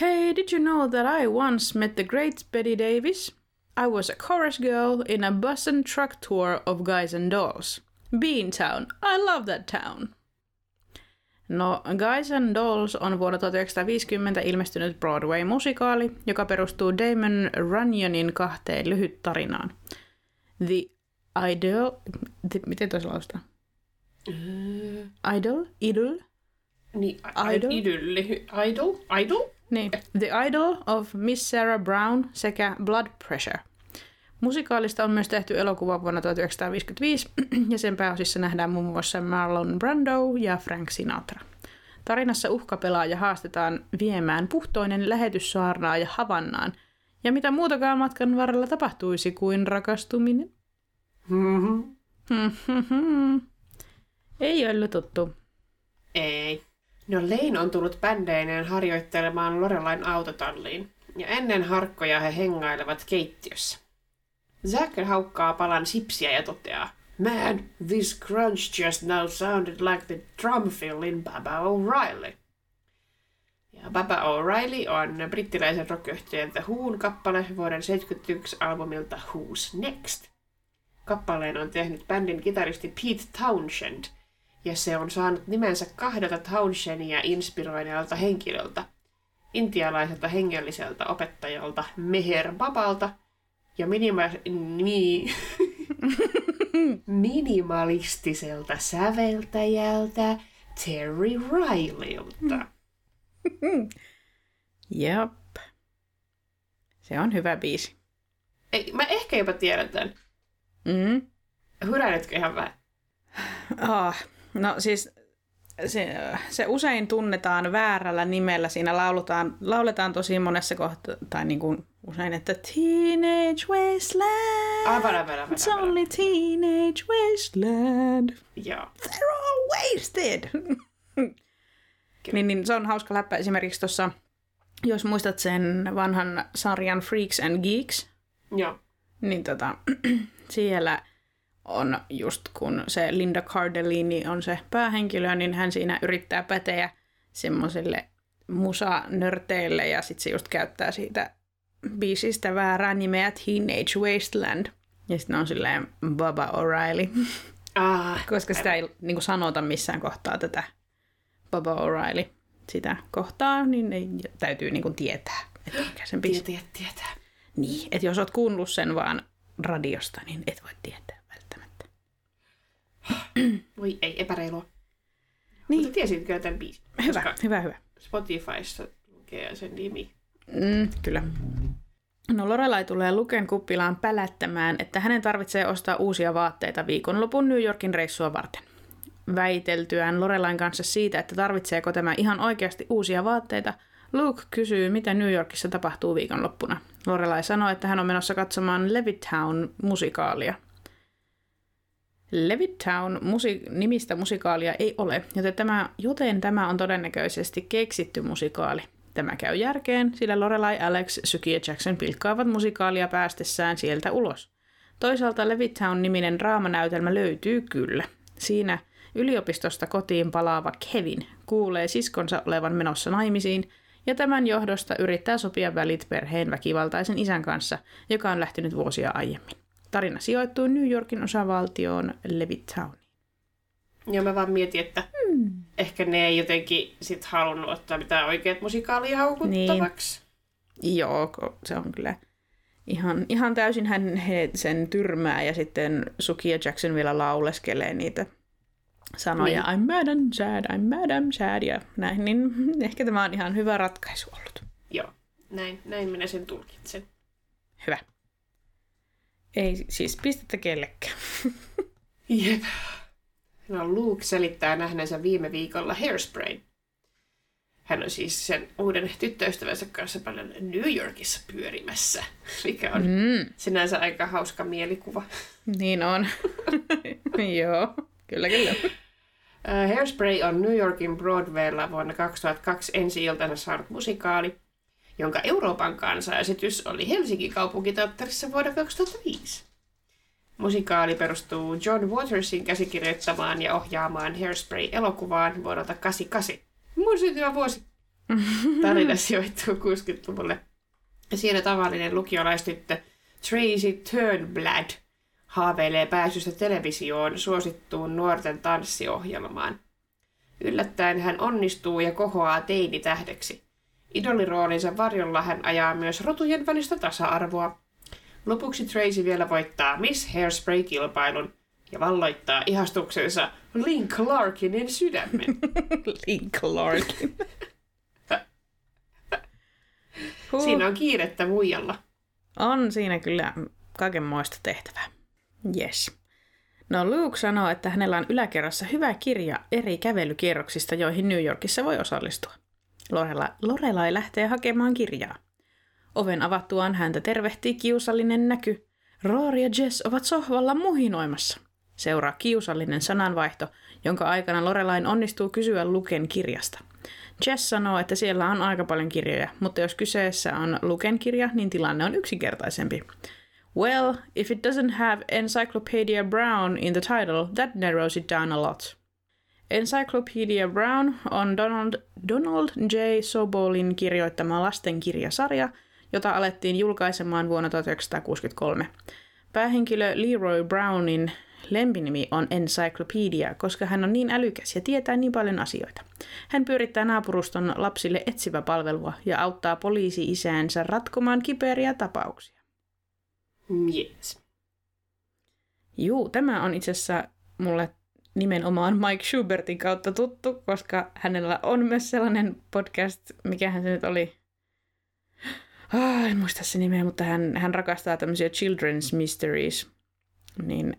B: Hey, did you know that I once met the great Betty Davis? I was a chorus girl in a bus and truck tour of Guys and Dolls. Beantown. I love that town. No, Guys and Dolls on vuonna 1950 ilmestynyt Broadway-musikaali, joka perustuu Damon Runyonin kahteen lyhyt tarinaan. The Idol... The, miten toisella lausutaan? Idol? Idol?
A: Niin,
B: Idol?
A: Idylli. Idol? Idol?
B: Niin. The Idol of Miss Sarah Brown sekä Blood Pressure. Musikaalista on myös tehty elokuva vuonna 1955 ja sen pääosissa nähdään muun muassa Marlon Brando ja Frank Sinatra. Tarinassa uhkapelaaja haastetaan viemään puhtoinen lähetyssaarnaaja Havannaan. Ja mitä muutakaan matkan varrella tapahtuisi kuin rakastuminen?
A: Mm-hmm.
B: Ei ollut tuttu.
A: Ei. No Lane on tullut bändeineen harjoittelemaan Lorelain autotalliin, ja ennen harkkoja he hengailevat keittiössä. Zack haukkaa palan sipsiä ja toteaa, Man, this crunch just now sounded like the drum fill in Baba O'Reilly. Ja Baba O'Reilly on brittiläisen rockyhtiön The Who'n kappale vuoden 71 albumilta Who's Next. Kappaleen on tehnyt bändin kitaristi Pete Townshend, ja se on saanut nimensä kahdelta Townshendia inspiroineelta henkilöltä, intialaiselta hengelliseltä opettajalta Meher Babalta ja minima- mi- minimalistiselta säveltäjältä Terry Rileylta.
B: Jep. Se on hyvä biisi.
A: Ei, mä ehkä jopa tiedän tämän.
B: Mm.
A: Hyräiletkö ihan vähän?
B: Ah, no siis se, se usein tunnetaan väärällä nimellä. Siinä lauletaan, lauletaan tosi monessa kohtaa, tai niin kuin usein, että Teenage Wasteland.
A: Aivan, aivan, aivan,
B: It's
A: aivan.
B: only Teenage Wasteland.
A: Joo.
B: They're all wasted. niin, niin se on hauska läppä esimerkiksi tuossa, jos muistat sen vanhan sarjan Freaks and Geeks,
A: Joo.
B: niin tota, siellä on just kun se Linda Cardellini on se päähenkilö, niin hän siinä yrittää päteä semmoiselle musanörteille ja sitten se just käyttää siitä biisistä väärää nimeä Teenage Wasteland. Ja sitten on silleen Baba O'Reilly,
A: Ah,
B: koska sitä ei niin kuin sanota missään kohtaa tätä Baba O'Reilly sitä kohtaa, niin ei, täytyy niin kuin tietää, että mikä sen biisi.
A: tietää, tietää.
B: Niin, että jos oot kuunnellut sen vaan radiosta, niin et voi tietää välttämättä.
A: Voi ei, epäreilua.
B: Niin.
A: Mutta tiesit kyllä tämän biisin.
B: Hyvä,
A: koska
B: hyvä, hyvä.
A: Spotifyssa lukee sen nimi.
B: Mm, kyllä. No Lorelai tulee Luken kuppilaan pälättämään, että hänen tarvitsee ostaa uusia vaatteita viikonlopun New Yorkin reissua varten. Väiteltyään Lorelain kanssa siitä, että tarvitseeko tämä ihan oikeasti uusia vaatteita, Luke kysyy, mitä New Yorkissa tapahtuu viikonloppuna. Lorelai sanoo, että hän on menossa katsomaan Levittown-musikaalia. Levittown musi- nimistä musikaalia ei ole, joten tämä, joten tämä on todennäköisesti keksitty musikaali. Tämä käy järkeen, sillä Lorelai, Alex, Syki ja Jackson pilkkaavat musikaalia päästessään sieltä ulos. Toisaalta Levittown-niminen draamanäytelmä löytyy kyllä. Siinä yliopistosta kotiin palaava Kevin kuulee siskonsa olevan menossa naimisiin ja tämän johdosta yrittää sopia välit perheen väkivaltaisen isän kanssa, joka on lähtenyt vuosia aiemmin. Tarina sijoittuu New Yorkin osavaltioon Levittowniin.
A: Ja mä vaan mietin, että
B: Hmm.
A: Ehkä ne ei jotenkin sit halunnut ottaa mitään oikeat musikaalia haukuttavaksi.
B: Joo, ko- se on kyllä ihan, ihan täysin hän he sen tyrmää ja sitten Suki ja Jackson vielä lauleskelee niitä sanoja.
A: Niin.
B: I'm mad and sad, I'm mad and sad ja näin, niin ehkä tämä on ihan hyvä ratkaisu ollut.
A: Joo, näin, näin minä sen tulkitsen.
B: Hyvä. Ei siis pistettä kellekään.
A: Jep. No Luke selittää nähneensä viime viikolla Hairspray. Hän on siis sen uuden tyttöystävänsä kanssa paljon New Yorkissa pyörimässä, mikä on
B: Mm,
A: sinänsä aika hauska mielikuva.
B: niin on. Joo, kyllä kyllä.
A: Äh, Hairspray on New Yorkin Broadwaylla vuonna 2002 ensi-iltana saanut musikaali, jonka Euroopan kansanesitys oli Helsingin kaupunkiteatterissa vuonna 2005. Musikaali perustuu John Watersin käsikirjoittamaan ja ohjaamaan Hairspray-elokuvaan vuodelta 88. Mun syntyvä vuosi. Tarina sijoittuu 60-luvulle. Ja siinä tavallinen lukiolaistyttö Tracy Turnblad haaveilee pääsystä televisioon suosittuun nuorten tanssiohjelmaan. Yllättäen hän onnistuu ja kohoaa teinitähdeksi. Idoliroolinsa varjolla hän ajaa myös rotujen välistä tasa-arvoa. Lopuksi Tracy vielä voittaa Miss Hairspray-kilpailun ja valloittaa ihastuksensa Link Larkinin sydämen.
B: Link Larkin. Huh.
A: Siinä on kiirettä muijalla.
B: On siinä kyllä kaikenmoista tehtävää. Yes. No Luke sanoo, että hänellä on yläkerrassa hyvä kirja eri kävelykierroksista, joihin New Yorkissa voi osallistua. Lorelai, Lorelai lähtee hakemaan kirjaa. Oven avattuaan häntä tervehtii kiusallinen näky. Rory ja Jess ovat sohvalla muhinoimassa. Seuraa kiusallinen sananvaihto, jonka aikana Lorelain onnistuu kysyä Luken kirjasta. Jess sanoo, että siellä on aika paljon kirjoja, mutta jos kyseessä on Luken kirja, niin tilanne on yksinkertaisempi. Well, if it doesn't have Encyclopedia Brown in the title, that narrows it down a lot. Encyclopedia Brown on Donald, Donald J. Sobolin kirjoittama lastenkirjasarja, jota alettiin julkaisemaan vuonna 1963. Päähenkilö Leroy Brownin lempinimi on Encyclopedia, koska hän on niin älykäs ja tietää niin paljon asioita. Hän pyörittää naapuruston lapsille etsivä palvelua ja auttaa poliisi-isäänsä ratkomaan kiperiä tapauksia.
A: Yes.
B: Juu, tämä on itse asiassa mulle nimenomaan Mike Schubertin kautta tuttu, koska hänellä on myös sellainen podcast, mikä se nyt oli. Ah, en muista se nimeä, mutta hän, hän rakastaa tämmöisiä children's mysteries. Niin,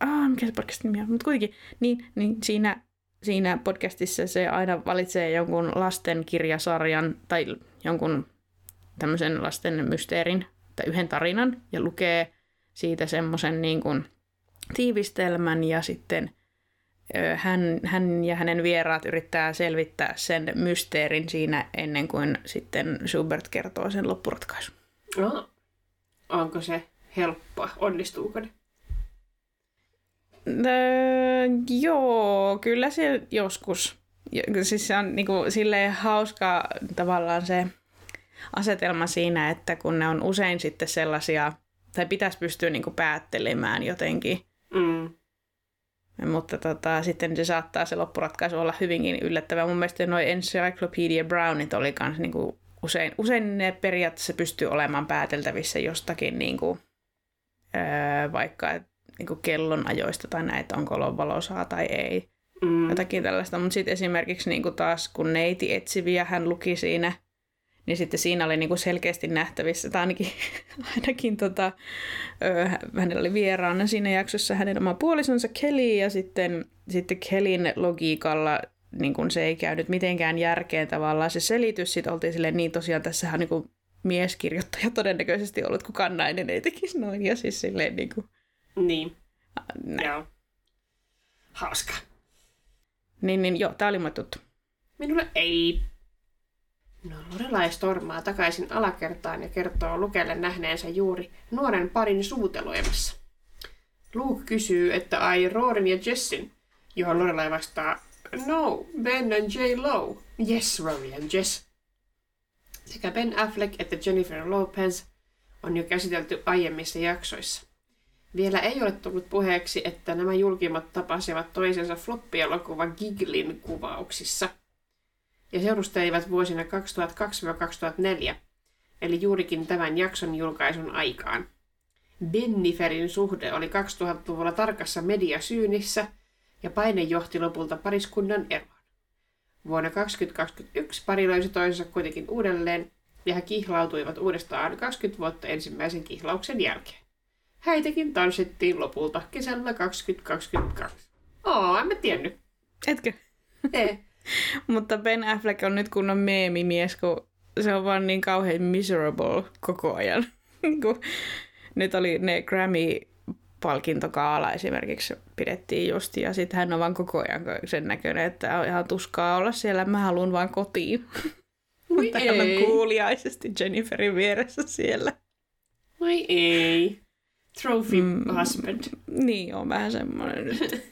B: ah, mikä se podcast nimi on? Mutta kuitenkin, niin, niin siinä, siinä podcastissa se aina valitsee jonkun lastenkirjasarjan tai jonkun tämmöisen lasten mysteerin tai yhden tarinan ja lukee siitä semmoisen niin tiivistelmän ja sitten hän, hän ja hänen vieraat yrittää selvittää sen mysteerin siinä ennen kuin sitten Schubert kertoo sen loppuratkaisun.
A: No, onko se helppoa? Onnistuuko ne?
B: Öö, joo, kyllä se joskus. Siis se on niinku, silleen hauska tavallaan se asetelma siinä, että kun ne on usein sitten sellaisia, tai pitäisi pystyä niinku päättelemään jotenkin.
A: Mm.
B: Mutta tota, sitten se saattaa se loppuratkaisu olla hyvinkin yllättävä. Mun mielestä noin Encyclopedia Brownit oli kans niinku usein, usein ne periaatteessa pystyy olemaan pääteltävissä jostakin niinku, öö, vaikka niinku kellonajoista tai näitä, onko valosaa tai ei.
A: Mm.
B: Jotakin tällaista. Mutta sitten esimerkiksi niinku taas, kun neiti etsiviä hän luki siinä, niin sitten siinä oli niinku selkeästi nähtävissä, tai ainakin, ainakin tota, ö, hänellä oli vieraana siinä jaksossa hänen oma puolisonsa Kelly, ja sitten, sitten Kellyn logiikalla niin kun se ei käynyt mitenkään järkeen tavallaan se selitys. Sitten oltiin silleen, niin tosiaan tässä on niin mieskirjoittaja todennäköisesti ollut, kukaan nainen ei tekisi noin. Ja siis silleen niin kuin,
A: Niin,
B: näin.
A: joo. Hauska.
B: Niin, niin joo, tää oli mulle tuttu.
A: Minulle ei. No, Lorelai stormaa takaisin alakertaan ja kertoo Lukelle nähneensä juuri nuoren parin suuteloimassa. Luke kysyy, että ai Roorin ja Jessin, johon Lorelai vastaa, No, Ben and J. Lowe. Yes, Rory and Jess. Sekä Ben Affleck että Jennifer Lopez on jo käsitelty aiemmissa jaksoissa. Vielä ei ole tullut puheeksi, että nämä julkimmat tapasivat toisensa floppielokuva Giglin kuvauksissa ja seurustelivat vuosina 2002-2004, eli juurikin tämän jakson julkaisun aikaan. Benniferin suhde oli 2000-luvulla tarkassa mediasyynissä ja paine johti lopulta pariskunnan eroon. Vuonna 2021 pari löysi toisensa kuitenkin uudelleen ja he kihlautuivat uudestaan 20 vuotta ensimmäisen kihlauksen jälkeen. Heitäkin tanssittiin lopulta kesällä 2022. Oo, en mä tiennyt.
B: Etkö?
A: Ei.
B: Mutta Ben Affleck on nyt kunnon meemimies, kun se on vaan niin kauhean miserable koko ajan. Kun nyt oli ne Grammy palkintokaala esimerkiksi pidettiin just, ja sitten hän on vaan koko ajan sen näköinen, että on ihan tuskaa olla siellä, mä haluan vaan kotiin. Mutta hän on kuuliaisesti Jenniferin vieressä siellä.
A: Vai ei. Trophy
B: Mm.
A: husband.
B: Niin, on vähän semmoinen nyt.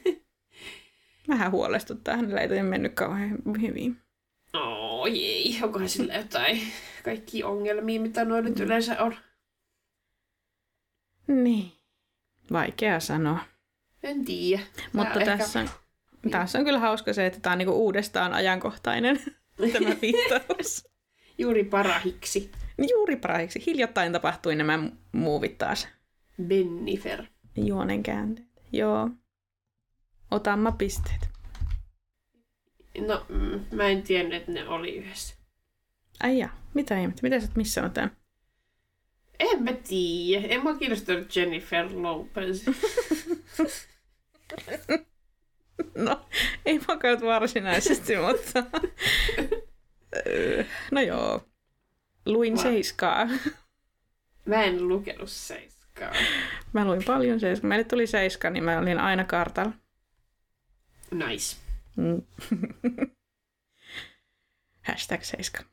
B: Vähän huolestuttaa, hänellä ei toi mennyt kauhean hyvin.
A: Oh, ei. Onkohan sillä jotain kaikki ongelmia, mitä noin nyt yleensä on?
B: Niin. Vaikea sanoa.
A: En tiedä.
B: Mutta
A: Tää
B: tässä on, tässä on kyllä hauska se, että tämä on niinku uudestaan ajankohtainen tämä viittaus.
A: Juuri parahiksi.
B: Juuri parhaiksi. Hiljattain tapahtui nämä muuvit taas.
A: Bennifer.
B: Juonen käänteet. Joo. Otamma pisteet.
A: No, mm, mä en tiennyt, että ne oli yhdessä.
B: Ai ja, mitä ihmettä? Mitä sä oot missannut tämän?
A: En mä tiedä. En mä kiinnostunut Jennifer Lopez.
B: No, ei nyt varsinaisesti, mutta... No joo. Luin
A: Wow.
B: seiskaa.
A: Mä en lukenut seiskaa.
B: Mä luin paljon seiskaa. Meille tuli seiska, niin mä olin aina kartalla.
A: Nice.
B: Mm. Hashtag seiska.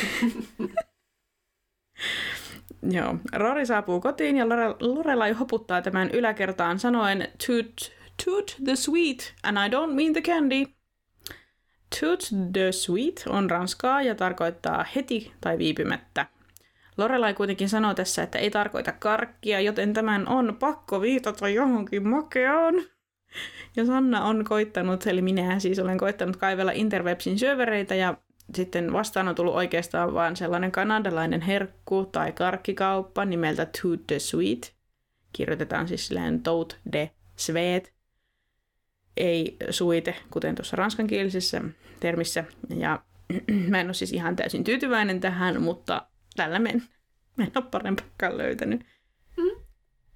B: Joo. Rory saapuu kotiin ja Lore- Lorelai hoputtaa tämän yläkertaan sanoen toot Toot the Sweet, and I don't mean the candy. Toot the Sweet on ranskaa ja tarkoittaa heti tai viipymättä. Lorelai kuitenkin sanoo tässä, että ei tarkoita karkkia, joten tämän on pakko viitata johonkin makeaan. Ja Sanna on koittanut, eli minä siis olen koittanut kaivella Interwebsin syövereitä ja sitten vastaan on tullut oikeastaan vain sellainen kanadalainen herkku tai karkkikauppa nimeltä Toot the Sweet. Kirjoitetaan siis silleen Toot de Sweet. Ei suite, kuten tuossa ranskankielisessä termissä. Ja mä en ole siis ihan täysin tyytyväinen tähän, mutta tällä men. Mä en ole parempaakaan löytänyt.
A: Mm.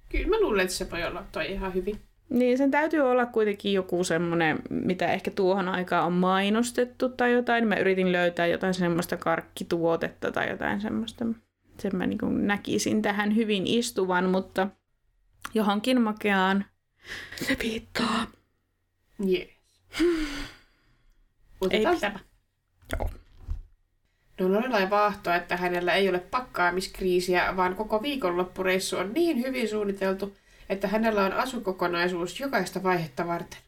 A: Kyllä mä luulen, että se voi olla toi ihan hyvin.
B: Niin, sen täytyy olla kuitenkin joku semmoinen, mitä ehkä tuohon aikaan on mainostettu tai jotain. Mä yritin löytää jotain semmoista karkkituotetta tai jotain semmoista. Sen mä niin näkisin tähän hyvin istuvan, mutta johonkin makeaan se viittaa.
A: Yes. Otetaan tämä.
B: Joo.
A: No Lorelai vaahtoa, että hänellä ei ole pakkaamiskriisiä, vaan koko viikonloppureissu on niin hyvin suunniteltu, että hänellä on asukokonaisuus jokaista vaihetta varten.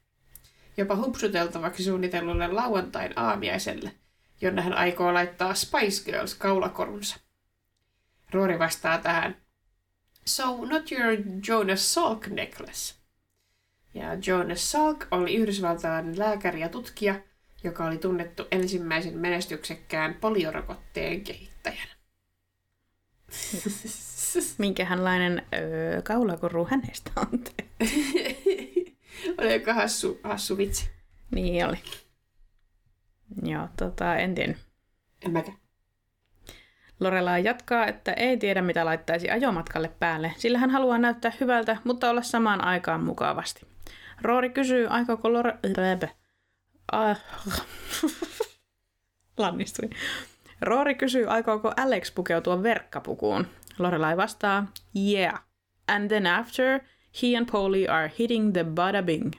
A: Jopa hupsuteltavaksi suunnitellulle lauantain aamiaiselle, jonne hän aikoo laittaa Spice Girls kaulakorunsa. Rory vastaa tähän. So, not your Jonas Salk necklace. Ja Jonas Salk oli yhdysvaltalainen lääkäri ja tutkija, joka oli tunnettu ensimmäisen menestyksekkään poliorokotteen kehittäjänä.
B: Minkähänlainen öö, kaulakoru hänestä on tehty?
A: oli aika hassu, hassu vitsi.
B: Niin oli. Joo, tota, en tiedä.
A: En mäkään.
B: Lorelai jatkaa, että ei tiedä mitä laittaisi ajomatkalle päälle, sillä hän haluaa näyttää hyvältä, mutta olla samaan aikaan mukavasti. Roori kysyy, aikooko Lore... Räbä. Ah. Lannistuin. Roori kysyy, aikooko Alex pukeutua verkkapukuun. Lorelai vastaa, yeah. And then after, he and Polly are hitting the bada bing.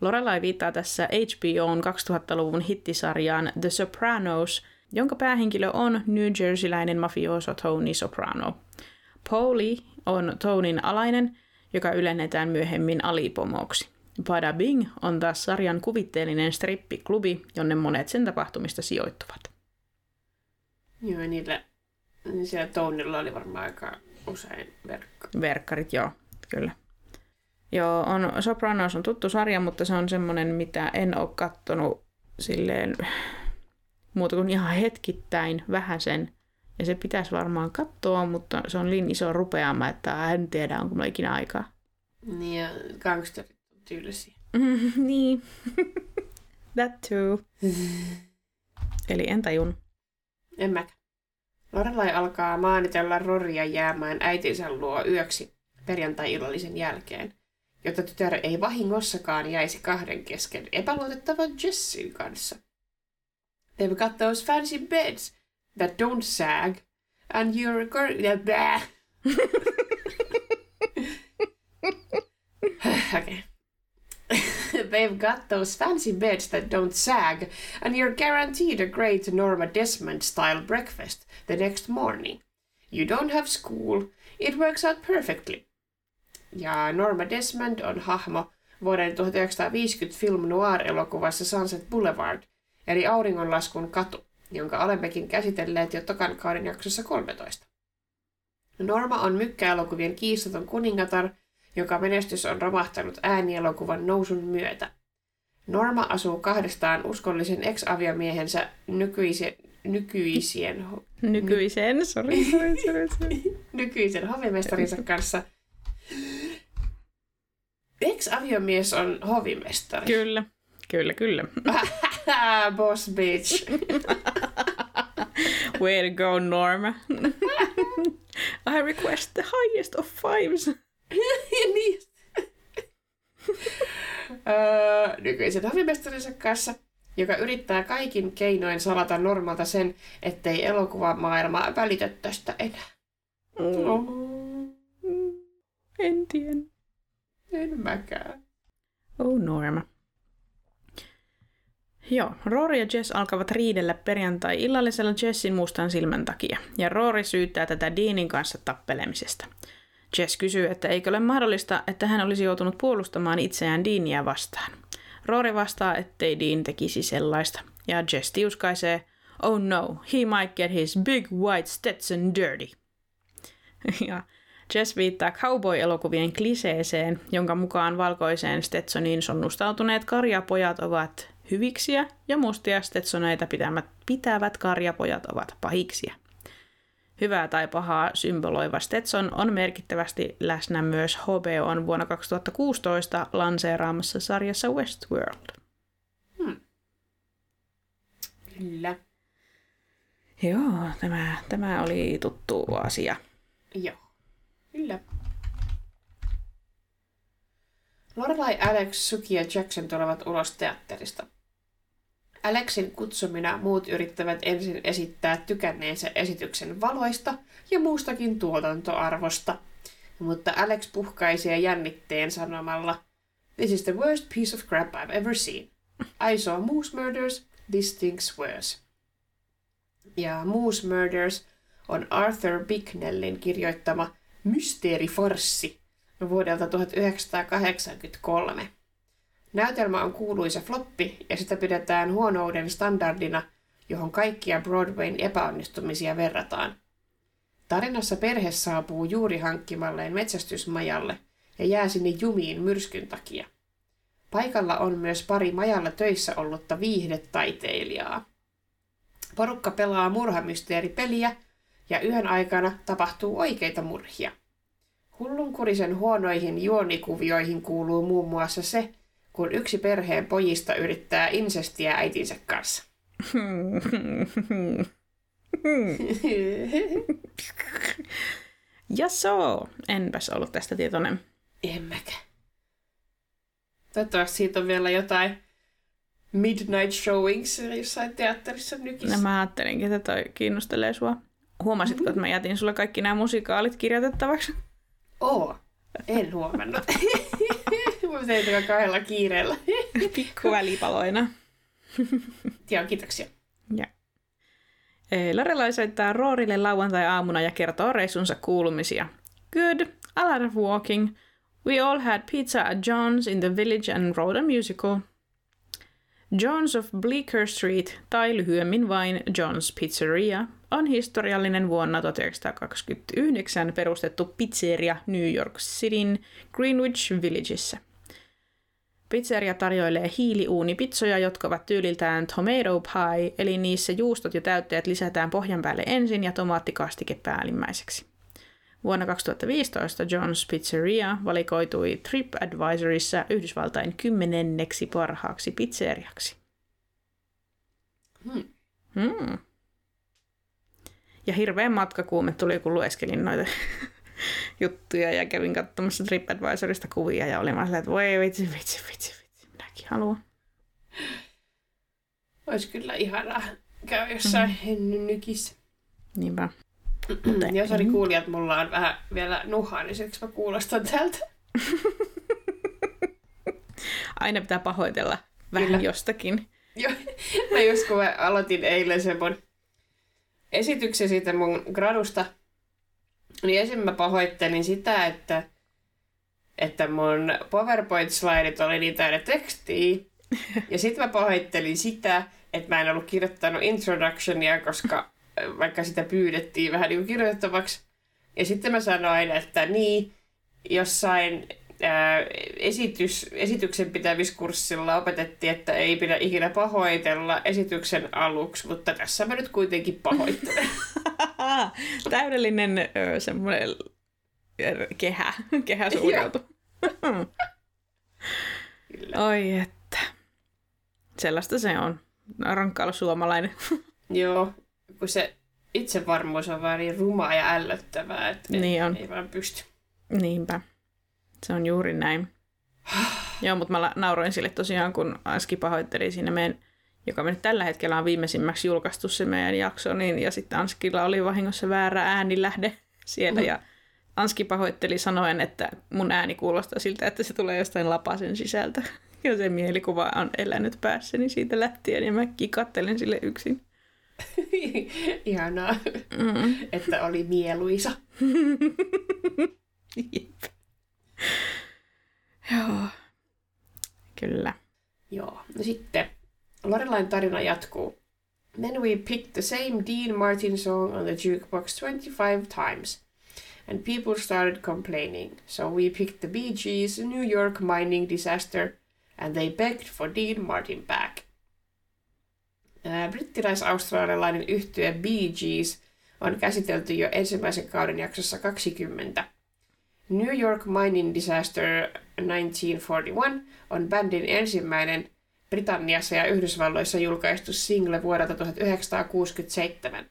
B: Lorelai viittaa tässä HBOn 2000-luvun hittisarjaan The Sopranos, jonka päähenkilö on New Jerseyläinen mafioso Tony Soprano. Polly on Tonin alainen, joka ylennetään myöhemmin alipomoksi. Bada Bing on taas sarjan kuvitteellinen strippiklubi, jonne monet sen tapahtumista sijoittuvat.
A: Joo, niillä, niin siellä Tonilla oli varmaan aika usein verkko.
B: Verkkarit, joo, kyllä. Joo, on, Sopranos on tuttu sarja, mutta se on semmoinen, mitä en ole kattonut silleen muuta kuin ihan hetkittäin vähän sen. Ja se pitäisi varmaan katsoa, mutta se on niin iso rupeama, että en tiedä, onko mulla ikinä aikaa.
A: Niin, ja gangsterit on tyylisiä.
B: niin. That too. Eli en tajun.
A: En mäkään. Lorelai alkaa maanitella Roria jäämään äitinsä luo yöksi perjantai-illallisen jälkeen, jotta tytär ei vahingossakaan jäisi kahden kesken epäluotettavan Jessin kanssa. They've got those fancy beds that don't sag, and you're blah. okay. They've got those fancy beds that don't sag, and you're guaranteed a great Norma Desmond style breakfast the next morning. You don't have school. It works out perfectly. Ja Norma Desmond on hahmo vuoden 1950 film noir-elokuvassa Sunset Boulevard, eli auringonlaskun katu, jonka olemmekin käsitelleet jo tokan kauden jaksossa 13. Norma on mykkäelokuvien kiistaton kuningatar, joka menestys on romahtanut äänielokuvan nousun myötä. Norma asuu kahdestaan uskollisen ex-aviomiehensä nykyisen, nykyisien,
B: Nykyisen, sori, sori, sori, sori.
A: nykyisen hovimestarinsa kanssa. Ex-aviomies on hovimestari.
B: Kyllä, kyllä, kyllä.
A: Boss bitch.
B: Way to go, Norma. I request the highest of fives.
A: niin. öö, nykyisen hovimestarinsa kanssa, joka yrittää kaikin keinoin salata Normalta sen, ettei elokuvamaailma välitä tästä enää. Oh,
B: En tiedä.
A: en mäkään.
B: Oh Norma. Joo, Rory ja Jess alkavat riidellä perjantai-illallisella Jessin mustan silmän takia, ja Rory syyttää tätä Deanin kanssa tappelemisesta. Jess kysyy, että eikö ole mahdollista, että hän olisi joutunut puolustamaan itseään Deania vastaan. Rory vastaa, ettei Dean tekisi sellaista, ja Jess tiuskaisee, oh no, he might get his big white Stetson dirty. Ja Jess viittaa cowboy-elokuvien kliseeseen, jonka mukaan valkoiseen Stetsoniin sonnustautuneet karjapojat ovat hyviksiä ja mustia Stetsoneita pitävät, pitävät karjapojat ovat pahiksia. Hyvää tai pahaa symboloiva Stetson on merkittävästi läsnä myös HBOn vuonna 2016 lanseeraamassa sarjassa Westworld.
A: Hmm. Kyllä.
B: Joo, tämä, tämä oli tuttu asia.
A: Joo. Kyllä. Lorelai, Alex, Suki ja Jackson tulevat ulos teatterista. Alexin kutsumina muut yrittävät ensin esittää tykänneensä esityksen valoista ja muustakin tuotantoarvosta, mutta Alex puhkaisee jännitteen sanomalla This is the worst piece of crap I've ever seen. I saw Moose Murders, this thing's worse. Ja Moose Murders on Arthur Bicknellin kirjoittama mysteeriforssi vuodelta 1983. Näytelmä on kuuluisa floppi ja sitä pidetään huonouden standardina, johon kaikkia Broadwayn epäonnistumisia verrataan. Tarinassa perhe saapuu juuri hankkimalleen metsästysmajalle ja jää sinne jumiin myrskyn takia. Paikalla on myös pari majalla töissä ollutta viihdetaiteilijaa. Porukka pelaa murhamysteeripeliä ja yhden aikana tapahtuu oikeita murhia. Hullunkurisen huonoihin juonikuvioihin kuuluu muun muassa se, kun yksi perheen pojista yrittää insestiä äitinsä kanssa.
B: ja so, enpäs ollut tästä tietoinen.
A: En mäkä. Toivottavasti siitä on vielä jotain midnight showings jossain teatterissa nykissä.
B: No mä ajattelinkin, että toi kiinnostelee sua. Huomasitko, mm-hmm. että mä jätin sulle kaikki nämä musikaalit kirjoitettavaksi?
A: Oo, en huomannut. Tätä kahdella kiireellä.
B: Pikku välipaloina.
A: Joo, kiitoksia.
B: Ja. Lorelai soittaa Roorille lauantai-aamuna ja kertoo reissunsa kuulumisia. Good, a lot of walking. We all had pizza at John's in the village and wrote a musical. John's of Bleecker Street, tai lyhyemmin vain John's Pizzeria, on historiallinen vuonna 1929 perustettu pizzeria New York Cityn Greenwich Villageissa. Pizzeria tarjoilee hiiliuunipitsoja, jotka ovat tyyliltään tomato pie, eli niissä juustot ja täytteet lisätään pohjan päälle ensin ja tomaattikastike päällimmäiseksi. Vuonna 2015 John's Pizzeria valikoitui TripAdvisorissa Yhdysvaltain kymmenenneksi parhaaksi pizzeriaksi.
A: Hmm.
B: Hmm. Ja hirveän matkakuume tuli, kun lueskelin noita juttuja ja kävin katsomassa TripAdvisorista kuvia ja olin vaan että voi vitsi, vitsi, vitsi, vitsi, minäkin haluan.
A: Olisi kyllä ihanaa käydä jossain mm. hennynykissä.
B: Niinpä.
A: Jos oli kuulijat, mulla on vähän vielä nuhaa, niin siksi mä kuulostan tältä.
B: Aina pitää pahoitella vähän Kyllä. jostakin.
A: Joo, mä just kun mä aloitin eilen sen mun esityksen siitä mun gradusta, niin ensin mä pahoittelin sitä, että, että mun PowerPoint-slaidit oli niin täynnä tekstiä. Ja sitten mä pahoittelin sitä, että mä en ollut kirjoittanut introductionia, koska vaikka sitä pyydettiin vähän niin kirjoitettavaksi. Ja sitten mä sanoin, että niin, jossain ää, esitys, esityksen pitämiskurssilla opetettiin, että ei pidä ikinä pahoitella esityksen aluksi, mutta tässä mä nyt kuitenkin pahoittelen.
B: Täydellinen ö, semmoinen kehä, kehä suureltu. Oi että. Sellaista se on. Rankkailla suomalainen.
A: Joo, kun se itsevarmuus on vaan niin rumaa ja ällöttävää, että niin on. ei vaan pysty.
B: Niinpä. Se on juuri näin. Joo, mutta mä nauroin sille tosiaan, kun Aski pahoitteli siinä meidän, joka me nyt tällä hetkellä on viimeisimmäksi julkaistu se meidän jakso, niin, ja sitten Anskilla oli vahingossa väärä äänilähde siellä, mm. ja Anski pahoitteli sanoen, että mun ääni kuulostaa siltä, että se tulee jostain lapasen sisältä. Ja se mielikuva on elänyt päässäni siitä lähtien, ja mä kikattelen sille yksin.
A: Ihanaa, mm. että oli mieluisa.
B: Jep. Joo. Kyllä.
A: Joo. No sitten Lorelain tarina jatkuu. Then we picked the same Dean Martin song on the jukebox 25 times. And people started complaining. So we picked the Bee Gees' New York mining disaster and they begged for Dean Martin back. Brittiläis-australialainen yhtye Bee Gees on käsitelty jo ensimmäisen kauden jaksossa 20. New York Mining Disaster 1941 on bändin ensimmäinen Britanniassa ja Yhdysvalloissa julkaistu single vuodelta 1967.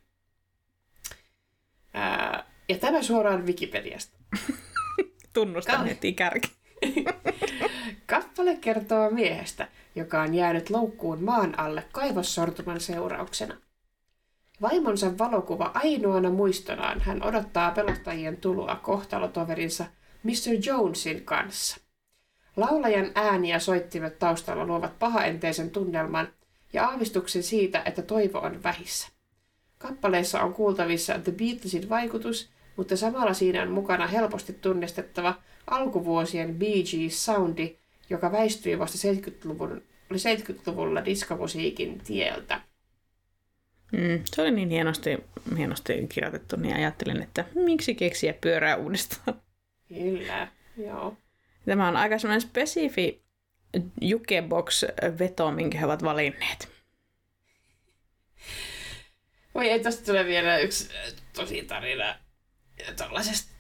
A: Ää, ja tämä suoraan Wikipediasta.
B: Tunnustan heti kärki.
A: Kappale kertoo miehestä, joka on jäänyt loukkuun maan alle kaivossortuman seurauksena. Vaimonsa valokuva ainoana muistonaan hän odottaa pelottajien tuloa kohtalotoverinsa Mr. Jonesin kanssa. Laulajan ääni ja soittimet taustalla luovat pahaenteisen tunnelman ja aavistuksen siitä, että toivo on vähissä. Kappaleessa on kuultavissa The Beatlesin vaikutus, mutta samalla siinä on mukana helposti tunnistettava alkuvuosien Bee Gees soundi, joka väistyi vasta 70-luvun, 70-luvulla diskomusiikin tieltä.
B: Mm, se oli niin hienosti, hienosti kirjoitettu, niin ajattelin, että miksi keksiä pyörää uudestaan.
A: Kyllä, joo.
B: Tämä on aika semmoinen spesifi jukebox-veto, minkä he ovat valinneet.
A: Voi ei, tosta tulee vielä yksi äh, tosi tarina tällaisesta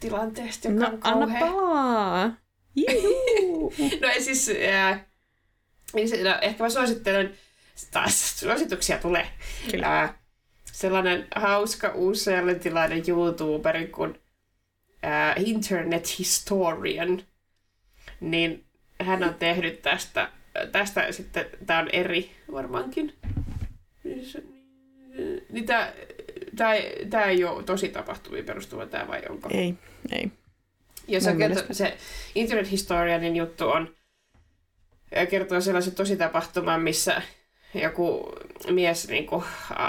A: tilanteesta, joka
B: No,
A: on
B: anna
A: kauhea.
B: palaa!
A: No ei siis, se- no, ehkä mä suosittelen, taas suosituksia tulee.
B: Kyllä.
A: Ää, sellainen hauska uusseelantilainen YouTuberi kuin ää, Internet Historian, niin hän on tehnyt tästä, tästä sitten, tämä on eri varmaankin. Niin tämä, tämä, tämä ei ole tosi tapahtumiin perustuva tämä vai onko?
B: ei, ei.
A: Ja se, kertoo, se Internet Historianin juttu on, kertoo sellaisen tositapahtuman, missä joku mies niinku,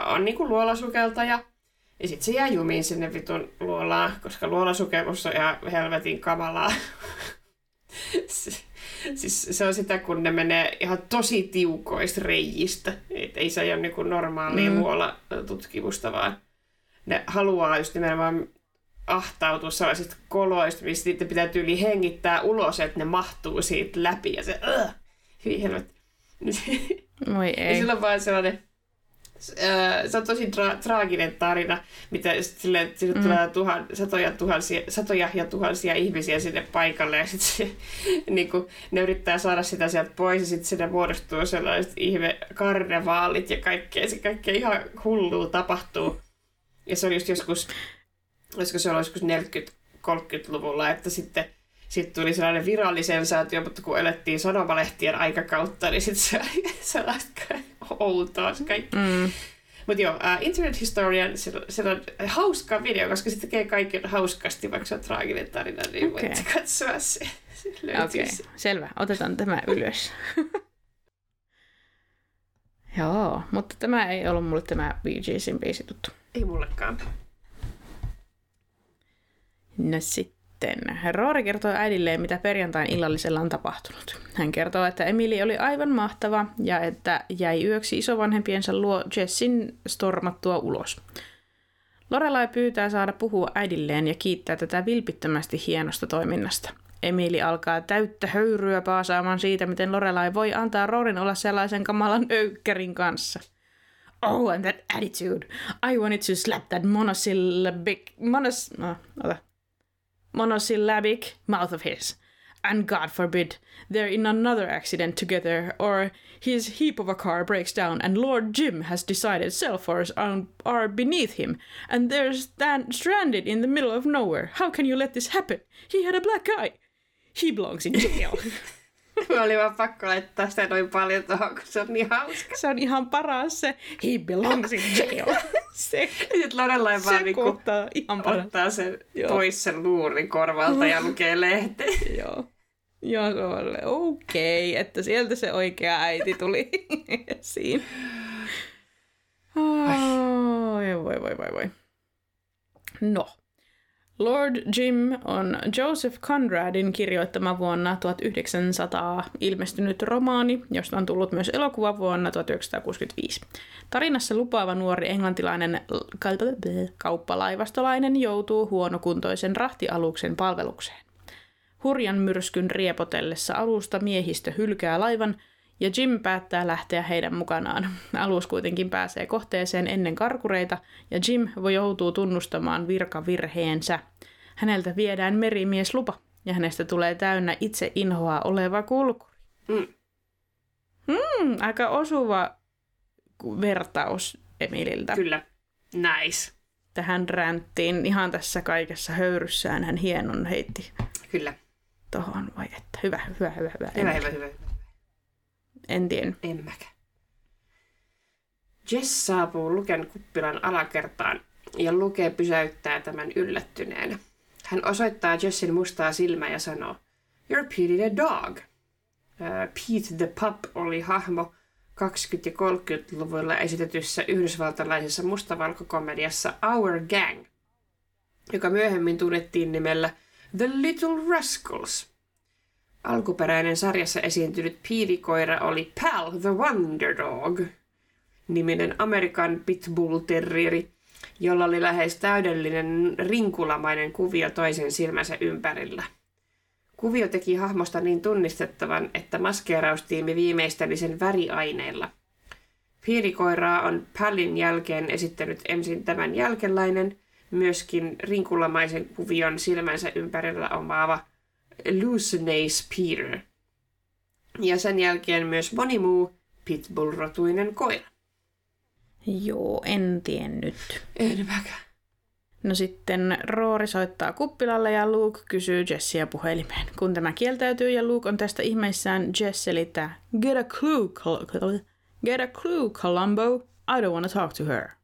A: on niinku luolasukeltaja. Ja sitten se jää jumiin sinne vitun luolaan, koska luolasukelmus on ihan helvetin kamalaa. Se- siis se on sitä, kun ne menee ihan tosi tiukoista reijistä. Et ei se ole niinku normaalia
B: Mm.
A: mm. luolatutkimusta, vaan ne haluaa just nimenomaan ahtautua sellaisista koloista, missä niiden pitää tyyli hengittää ulos, että ne mahtuu siitä läpi. Ja se, uh, hyvin helvetti. Ja
B: ei.
A: sillä on vaan sellainen, äh, se on tosi tra- traaginen tarina, mitä että sinne
B: Mm.
A: tulee tuhan, satoja, tuhansia, satoja ja tuhansia ihmisiä sinne paikalle ja sitten se, niin kuin, ne yrittää saada sitä sieltä pois ja sitten sinne muodostuu sellaiset ihme karnevaalit ja kaikkea, se kaikkea ihan hullua tapahtuu. Ja se oli just joskus, olisiko se ollut joskus 40-30-luvulla, että sitten sitten tuli sellainen virallisensaatio, mutta kun elettiin sanomalehtien aikakautta, niin sitten se oli sellaista outoa se kaikki.
B: Mm.
A: Mutta joo, uh, Internet Historian, se, se on hauska video, koska se tekee kaiken hauskasti, vaikka se on traaginen tarina, niin
B: Okei.
A: voitte katsoa se. se
B: Okei, okay.
A: se.
B: selvä. Otetaan tämä ylös. Joo, mutta tämä ei ollut mulle tämä Bee Geesin biisi tuttu.
A: Ei mullekaan.
B: No sitten. Roori kertoo äidilleen, mitä perjantain illallisella on tapahtunut. Hän kertoo, että Emili oli aivan mahtava ja että jäi yöksi isovanhempiensa luo Jessin stormattua ulos. Lorelai pyytää saada puhua äidilleen ja kiittää tätä vilpittömästi hienosta toiminnasta. Emili alkaa täyttä höyryä paasaamaan siitä, miten Lorelai voi antaa Roorin olla sellaisen kamalan öykkärin kanssa. Oh, and that attitude. I wanted to slap that monosyllabic... Monos... No, ota monosyllabic mouth of his. And God forbid they're in another accident together, or his heap of a car breaks down and Lord Jim has decided phones are, are beneath him, and they're stand, stranded in the middle of nowhere. How can you let this happen? He had a black eye. He belongs in jail.
A: Mä oli vaan pakko laittaa sitä noin paljon tuohon, kun se on niin hauska.
B: se on ihan paras se. He belongs in jail. se,
A: Sitten Lorelai vaan
B: se
A: niinku
B: kohtaa ihan paras.
A: ottaa sen
B: Joo.
A: pois sen luurin korvalta ja lukee lehteen.
B: Joo. Joo, se on okei, että sieltä se oikea äiti tuli esiin. Oi, voi, voi, voi, voi. No. Lord Jim on Joseph Conradin kirjoittama vuonna 1900 ilmestynyt romaani, josta on tullut myös elokuva vuonna 1965. Tarinassa lupaava nuori englantilainen kauppalaivastolainen joutuu huonokuntoisen rahtialuksen palvelukseen. Hurjan myrskyn riepotellessa alusta miehistö hylkää laivan ja Jim päättää lähteä heidän mukanaan. Alus kuitenkin pääsee kohteeseen ennen karkureita ja Jim voi joutuu tunnustamaan virkavirheensä. Häneltä viedään merimieslupa ja hänestä tulee täynnä itse inhoa oleva kulkuri. Mm. Hmm, aika osuva vertaus Emililtä.
A: Kyllä. Nice.
B: Tähän ränttiin ihan tässä kaikessa höyryssään hän hienon heitti.
A: Kyllä.
B: Tohon vai että hyvä, hyvä, hyvä,
A: hyvä. Hyvä, hyvä, hyvä.
B: En tiedä.
A: En mäkään. Jess saapuu Luken kuppilan alakertaan ja Luke pysäyttää tämän yllättyneenä. Hän osoittaa Jessin mustaa silmää ja sanoo, You're Pete the dog. Uh, Pete the Pup oli hahmo 20- ja 30-luvulla esitetyssä yhdysvaltalaisessa mustavalkokomediassa Our Gang, joka myöhemmin tunnettiin nimellä The Little Rascals. Alkuperäinen sarjassa esiintynyt piirikoira oli Pal the Wonder Dog, niminen Amerikan Pitbull Terrieri, jolla oli lähes täydellinen rinkulamainen kuvio toisen silmänsä ympärillä. Kuvio teki hahmosta niin tunnistettavan, että maskeeraustiimi viimeisteli sen väriaineilla. Piirikoiraa on Pallin jälkeen esittänyt ensin tämän jälkeläinen, myöskin rinkulamaisen kuvion silmänsä ympärillä omaava Lucinace Peter. Ja sen jälkeen myös moni muu pitbull-rotuinen koira.
B: Joo, en tiennyt.
A: En mäkään.
B: No sitten Roori soittaa kuppilalle ja Luke kysyy Jessia puhelimeen. Kun tämä kieltäytyy ja Luke on tästä ihmeissään, Jess selittää Get a clue, Col- Get a clue, Columbo. I don't want to talk to her.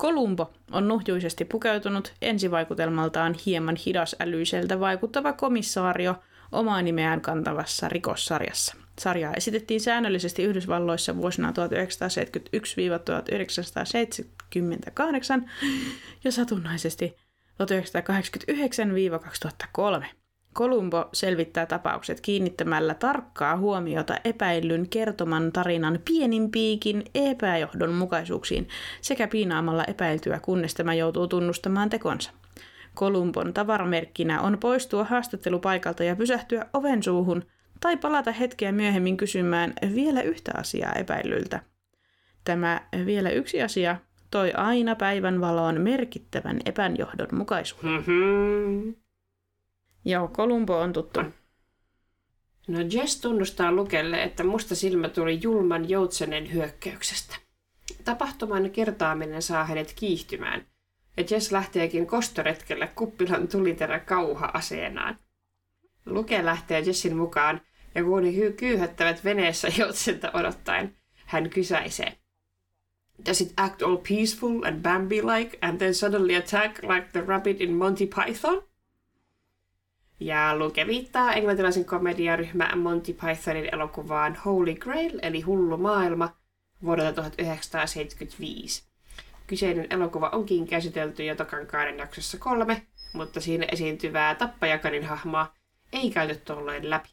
B: Kolumbo on nuhjuisesti pukeutunut ensivaikutelmaltaan hieman hidasälyiseltä vaikuttava komissaario omaa nimeään kantavassa rikossarjassa. Sarjaa esitettiin säännöllisesti Yhdysvalloissa vuosina 1971-1978 ja satunnaisesti 1989-2003. Kolumbo selvittää tapaukset kiinnittämällä tarkkaa huomiota epäillyn kertoman tarinan pienimpiikin epäjohdonmukaisuuksiin sekä piinaamalla epäiltyä, kunnes tämä joutuu tunnustamaan tekonsa. Kolumbon tavaramerkkinä on poistua haastattelupaikalta ja pysähtyä oven suuhun tai palata hetkeä myöhemmin kysymään vielä yhtä asiaa epäilyltä. Tämä vielä yksi asia toi aina päivän valoon merkittävän epäjohdonmukaisuuden. Mm-hmm. Joo, Kolumbo on tuttu.
A: No Jess tunnustaa Lukelle, että musta silmä tuli julman joutsenen hyökkäyksestä. Tapahtuman kertaaminen saa hänet kiihtymään, ja Jess lähteekin kostoretkelle kuppilan tuliterä kauha aseenaan. Luke lähtee Jessin mukaan, ja kun he kyyhättävät veneessä joutsenta odottaen, hän kysäisee. Does it act all peaceful and Bambi-like and then suddenly attack like the rabbit in Monty Python? Ja Luke viittaa englantilaisen komediaryhmä Monty Pythonin elokuvaan Holy Grail, eli Hullu maailma, vuodelta 1975. Kyseinen elokuva onkin käsitelty jo Tokankaaren jaksossa kolme, mutta siinä esiintyvää tappajakanin hahmoa ei käyty tuolloin läpi.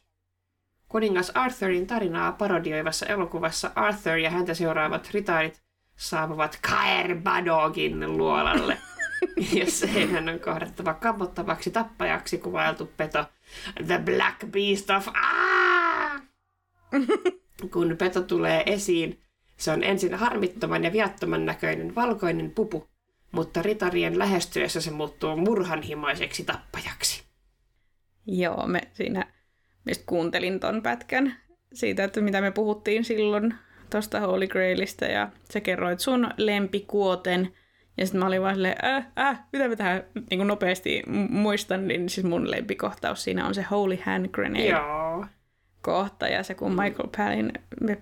A: Kuningas Arthurin tarinaa parodioivassa elokuvassa Arthur ja häntä seuraavat ritaarit saapuvat Kaerbadogin luolalle. jossa heidän on kohdattava kammottavaksi tappajaksi kuvailtu peto The Black Beast of! Kun peto tulee esiin, se on ensin harmittoman ja viattoman näköinen valkoinen pupu, mutta ritarien lähestyessä se muuttuu murhanhimoiseksi tappajaksi.
B: Joo, me siinä mistä kuuntelin ton pätkän siitä, että mitä me puhuttiin silloin tuosta Holy Grailista ja sä kerroit sun lempikuoten – ja sitten mä olin vaan silleen, äh, äh, mitä mä tähän niin nopeasti muistan, niin siis mun lempikohtaus siinä on se Holy Hand Grenade
A: Joo.
B: kohta. Ja se kun Michael Palin,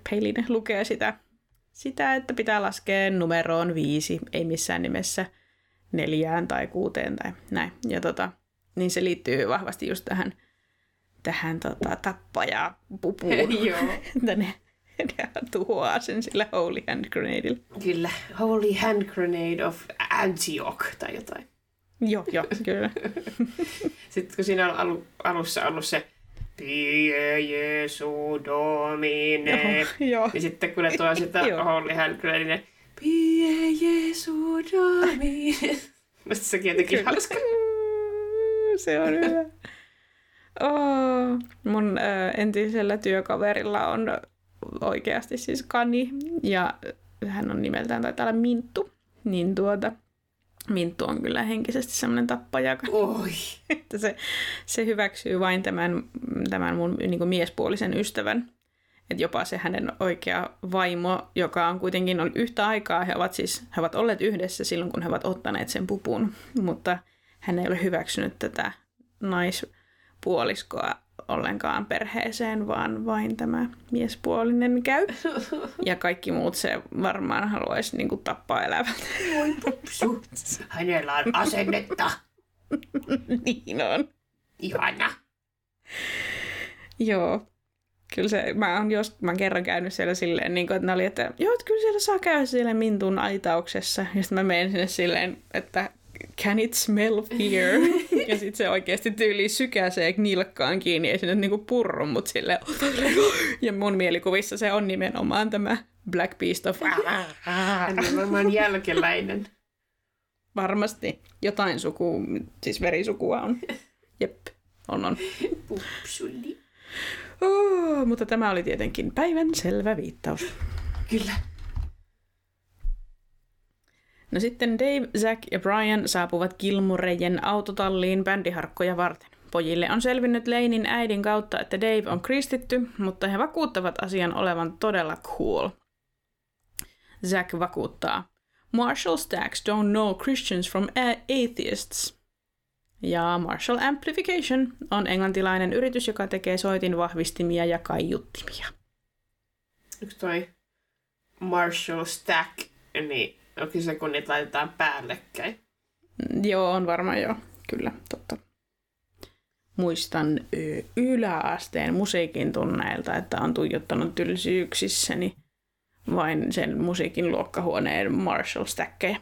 B: Palin lukee sitä, sitä, että pitää laskea numeroon viisi, ei missään nimessä neljään tai kuuteen tai näin. Ja tota, niin se liittyy vahvasti just tähän, tähän tota, tappajapupuun.
A: Joo.
B: Tänne ja tuhoaa sen sillä Holy Hand Grenadeilla.
A: Kyllä, Holy Hand Grenade of Antioch tai jotain.
B: Joo, joo, kyllä.
A: Sitten kun siinä on alu, alussa ollut se Pie Jesu Domine,
B: Joo, joo.
A: niin sitten kun ne tuo sitä
B: Joo.
A: Holly Hankler, niin Pie Jesu Domine. Musta sekin jotenkin
B: Kyllä.
A: hauska.
B: Se on hyvä. Oh, mun ö, entisellä työkaverilla on oikeasti siis kani ja hän on nimeltään taitaa olla Minttu. Niin tuota, Minttu on kyllä henkisesti semmoinen tappaja,
A: Oi.
B: että se, se hyväksyy vain tämän, tämän mun niin kuin miespuolisen ystävän. Että jopa se hänen oikea vaimo, joka on kuitenkin on yhtä aikaa, he ovat siis he ovat olleet yhdessä silloin, kun he ovat ottaneet sen pupun, mutta hän ei ole hyväksynyt tätä naispuoliskoa ollenkaan perheeseen, vaan vain tämä miespuolinen käy. Ja kaikki muut se varmaan haluaisi niin kuin, tappaa elävät.
A: Voi pupsu. Hänellä on asennetta.
B: niin on.
A: Ihana.
B: Joo. Kyllä se, mä oon jos, mä oon kerran käynyt siellä silleen, niin kuin, että ne oli, että joo, että kyllä siellä saa käydä siellä Mintun aitauksessa. Ja sitten mä menen sinne silleen, että can it smell fear? Ja sitten se oikeasti tyyli sykäsee nilkkaan kiinni, ei se nyt niinku purru, mutta silleen, ja mun mielikuvissa se on nimenomaan tämä Black Beast of
A: Hän on varmaan jälkeläinen.
B: Varmasti jotain suku, siis verisukua on. Jep, on on.
A: Pupsuli.
B: Oh, mutta tämä oli tietenkin päivän selvä viittaus.
A: Kyllä.
B: No sitten Dave, Zack ja Brian saapuvat Gilmurejen autotalliin bändiharkkoja varten. Pojille on selvinnyt Leinin äidin kautta, että Dave on kristitty, mutta he vakuuttavat asian olevan todella cool. Zack vakuuttaa, Marshall Stacks don't know Christians from atheists. Ja Marshall Amplification on englantilainen yritys, joka tekee soitin vahvistimia ja kaiuttimia.
A: Yksi toi Marshall Stack, niin onkin se, kun niitä laitetaan päällekkäin.
B: Joo, on varmaan joo. Kyllä, totta. Muistan yläasteen musiikin tunneilta, että on tuijottanut tylsyyksissäni vain sen musiikin luokkahuoneen Marshall-stäkkejä.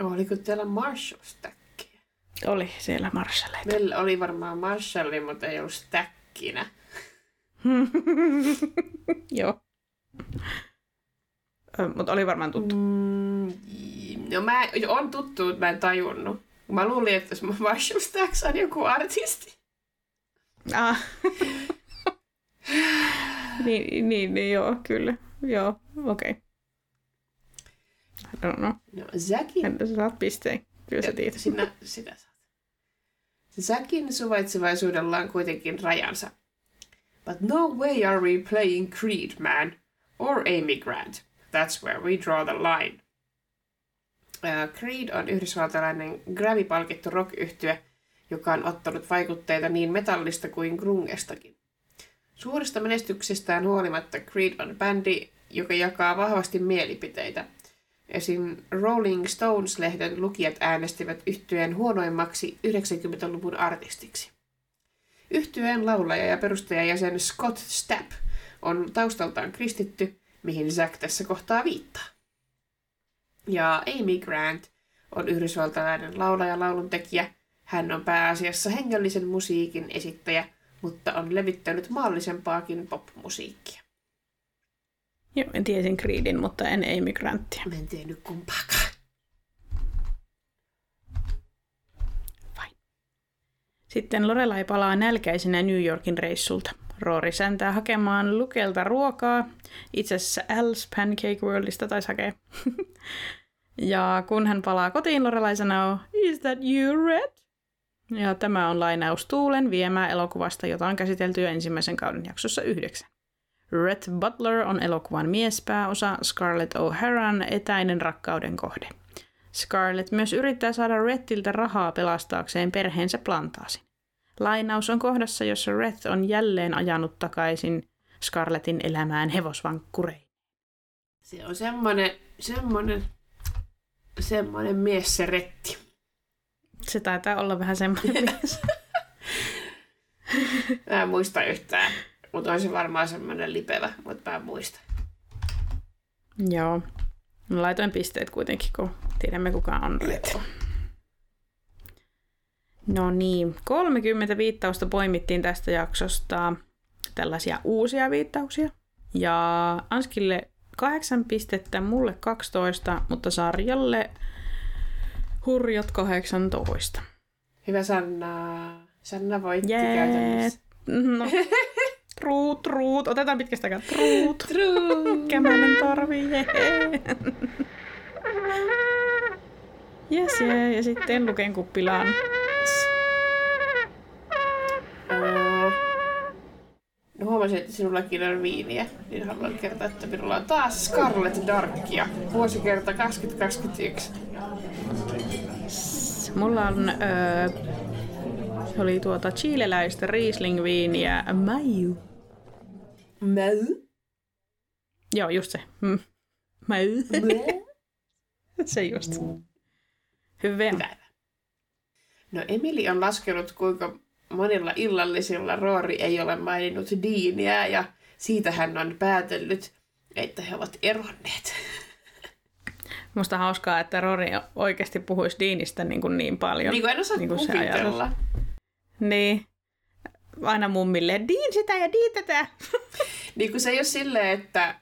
A: Oliko teillä Marshall Stackia?
B: Oli siellä Marshalleita.
A: Meillä oli varmaan Marshalli, mutta ei ollut Stackinä.
B: joo. Mutta oli varmaan tuttu.
A: Mm, no mä on tuttu, mutta mä en tajunnut. Mä luulin, että jos Marshall Stacks on joku artisti.
B: Ah. niin, niin, niin, joo, kyllä. Joo, okei. Okay. I don't know.
A: No, Zackin
B: Entä sä saat pisteen? Kyllä sä tiedät.
A: Sinä, sitä saat. Säkin suvaitsevaisuudella on kuitenkin rajansa. But no way are we playing Creed, man. Or Amy Grant. That's where we draw the line. Uh, Creed on yhdysvaltalainen Grammy-palkittu rock joka on ottanut vaikutteita niin metallista kuin grungestakin. Suurista menestyksistään huolimatta Creed on bändi, joka jakaa vahvasti mielipiteitä. Esim. Rolling Stones-lehden lukijat äänestivät yhtyeen huonoimmaksi 90-luvun artistiksi. Yhtyeen laulaja ja perustajajäsen Scott Stapp on taustaltaan kristitty, mihin Zack tässä kohtaa viittaa. Ja Amy Grant on yhdysvaltalainen laulaja lauluntekijä. Hän on pääasiassa hengellisen musiikin esittäjä, mutta on levittänyt maallisempaakin popmusiikkia.
B: Joo, en tiesin Creedin, mutta en Amy Grantia.
A: Mä en tiennyt kumpaakaan.
B: Fine. Sitten Lorelai palaa nälkäisenä New Yorkin reissulta. Roori säntää hakemaan Lukelta ruokaa. Itse asiassa Al's Pancake Worldista taisi hakea. ja kun hän palaa kotiin, Lorelai sanoo, Is that you, Red? Ja tämä on lainaus Tuulen viemää elokuvasta, jota on käsitelty jo ensimmäisen kauden jaksossa yhdeksän. Rhett Butler on elokuvan miespääosa, Scarlett O'Haran etäinen rakkauden kohde. Scarlett myös yrittää saada Rettiltä rahaa pelastaakseen perheensä plantaasin. Lainaus on kohdassa, jossa Reth on jälleen ajanut takaisin Scarlettin elämään hevosvankkurein.
A: Se on semmonen, semmonen, semmonen mies se retti.
B: Se taitaa olla vähän semmoinen mies.
A: Mä en muista yhtään, mutta on se varmaan semmonen lipevä, mutta mä en muista.
B: Joo. Mä laitoin pisteet kuitenkin, kun tiedämme kuka on Red. No niin, 30 viittausta poimittiin tästä jaksosta, tällaisia uusia viittauksia. Ja Anskille 8 pistettä, mulle 12, mutta sarjalle hurjat 18.
A: Hyvä Sanna. Sanna voitti
B: Jee.
A: käytännössä.
B: No, truut, truut. Otetaan pitkästäkään. Truut.
A: True.
B: Kämänen tarvi, jee. Jes, jee. Ja sitten Luken kuppilaan.
A: No huomasin, että sinullakin on viiniä, niin haluan kertoa, että minulla on taas Scarlet Darkia. Vuosikerta 2021.
B: Mulla on, öö, se oli tuota chileläistä Riesling-viiniä Maju.
A: Mäy?
B: Joo, just se. Mm. Maju. se just. Hyvä.
A: Hyvä. No Emili on laskenut, kuinka monilla illallisilla Roori ei ole maininnut Diiniä ja siitä hän on päätellyt, että he ovat eronneet.
B: Musta hauskaa, että Rory oikeasti puhuisi Diinistä niin, kuin niin paljon.
A: Niin kuin en osaa
B: Niin kuin se
A: kuvitella.
B: Niin. Aina mummille, Diin sitä ja Diin tätä.
A: Niin kuin se ei ole silleen, että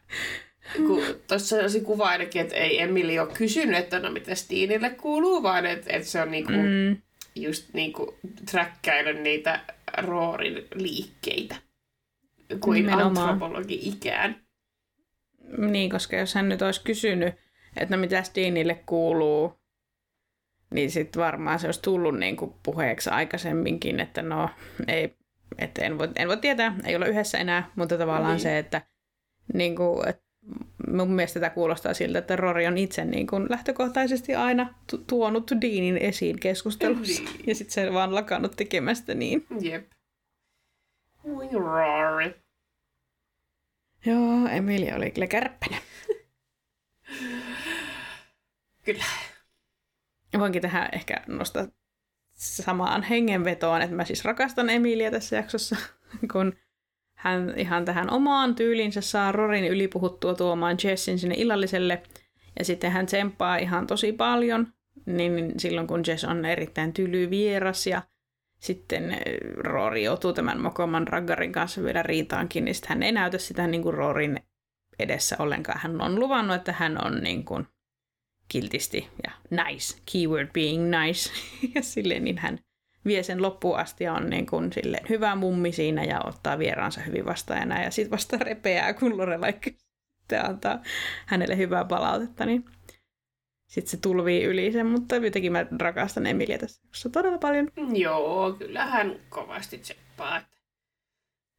A: kun tuossa on se kuva ainakin, että ei Emili ole kysynyt, että no mitä Stiinille kuuluu, vaan että, että se on niinku, mm.
B: Mm.
A: Just niinku träkkäillyt niitä Roorin liikkeitä kuin
B: Nimenomaan.
A: antropologi ikään.
B: Niin, koska jos hän nyt olisi kysynyt, että no mitä Diinille kuuluu, niin sitten varmaan se olisi tullut niin kuin puheeksi aikaisemminkin, että no ei, että en, voi, en voi tietää, ei ole yhdessä enää, mutta tavallaan
A: Niin.
B: se, että niin kuin, että mun mielestä tämä kuulostaa siltä, että Rory on itse niin kuin lähtökohtaisesti aina tu- tuonut Deanin esiin keskustelussa.
A: Niin.
B: Ja sitten se vaan lakannut tekemästä niin.
A: Jep. Ui Rory.
B: Joo, Emilia oli kyllä kärppänä.
A: Kyllä.
B: Voinkin tähän ehkä nostaa samaan hengenvetoon, että mä siis rakastan Emilia tässä jaksossa, kun hän ihan tähän omaan tyylinsä saa Rorin ylipuhuttua tuomaan Jessin sinne illalliselle. Ja sitten hän tsemppaa ihan tosi paljon, niin silloin kun Jess on erittäin tyly vieras ja sitten eh, Rory joutuu tämän mokoman raggarin kanssa vielä riitaankin, niin hän ei näytä sitä niin kuin Rorin edessä ollenkaan. Hän on luvannut, että hän on niin kuin kiltisti ja nice, keyword being nice. ja silleen niin hän vie sen loppuun asti ja on niin kuin silleen hyvä mummi siinä ja ottaa vieraansa hyvin vastaajana ja sitten vasta repeää, kun Lorelai antaa hänelle hyvää palautetta, niin sitten se tulvii yli sen, mutta jotenkin mä rakastan Emilia tässä todella paljon.
A: Joo, kyllä hän kovasti tseppaa. Että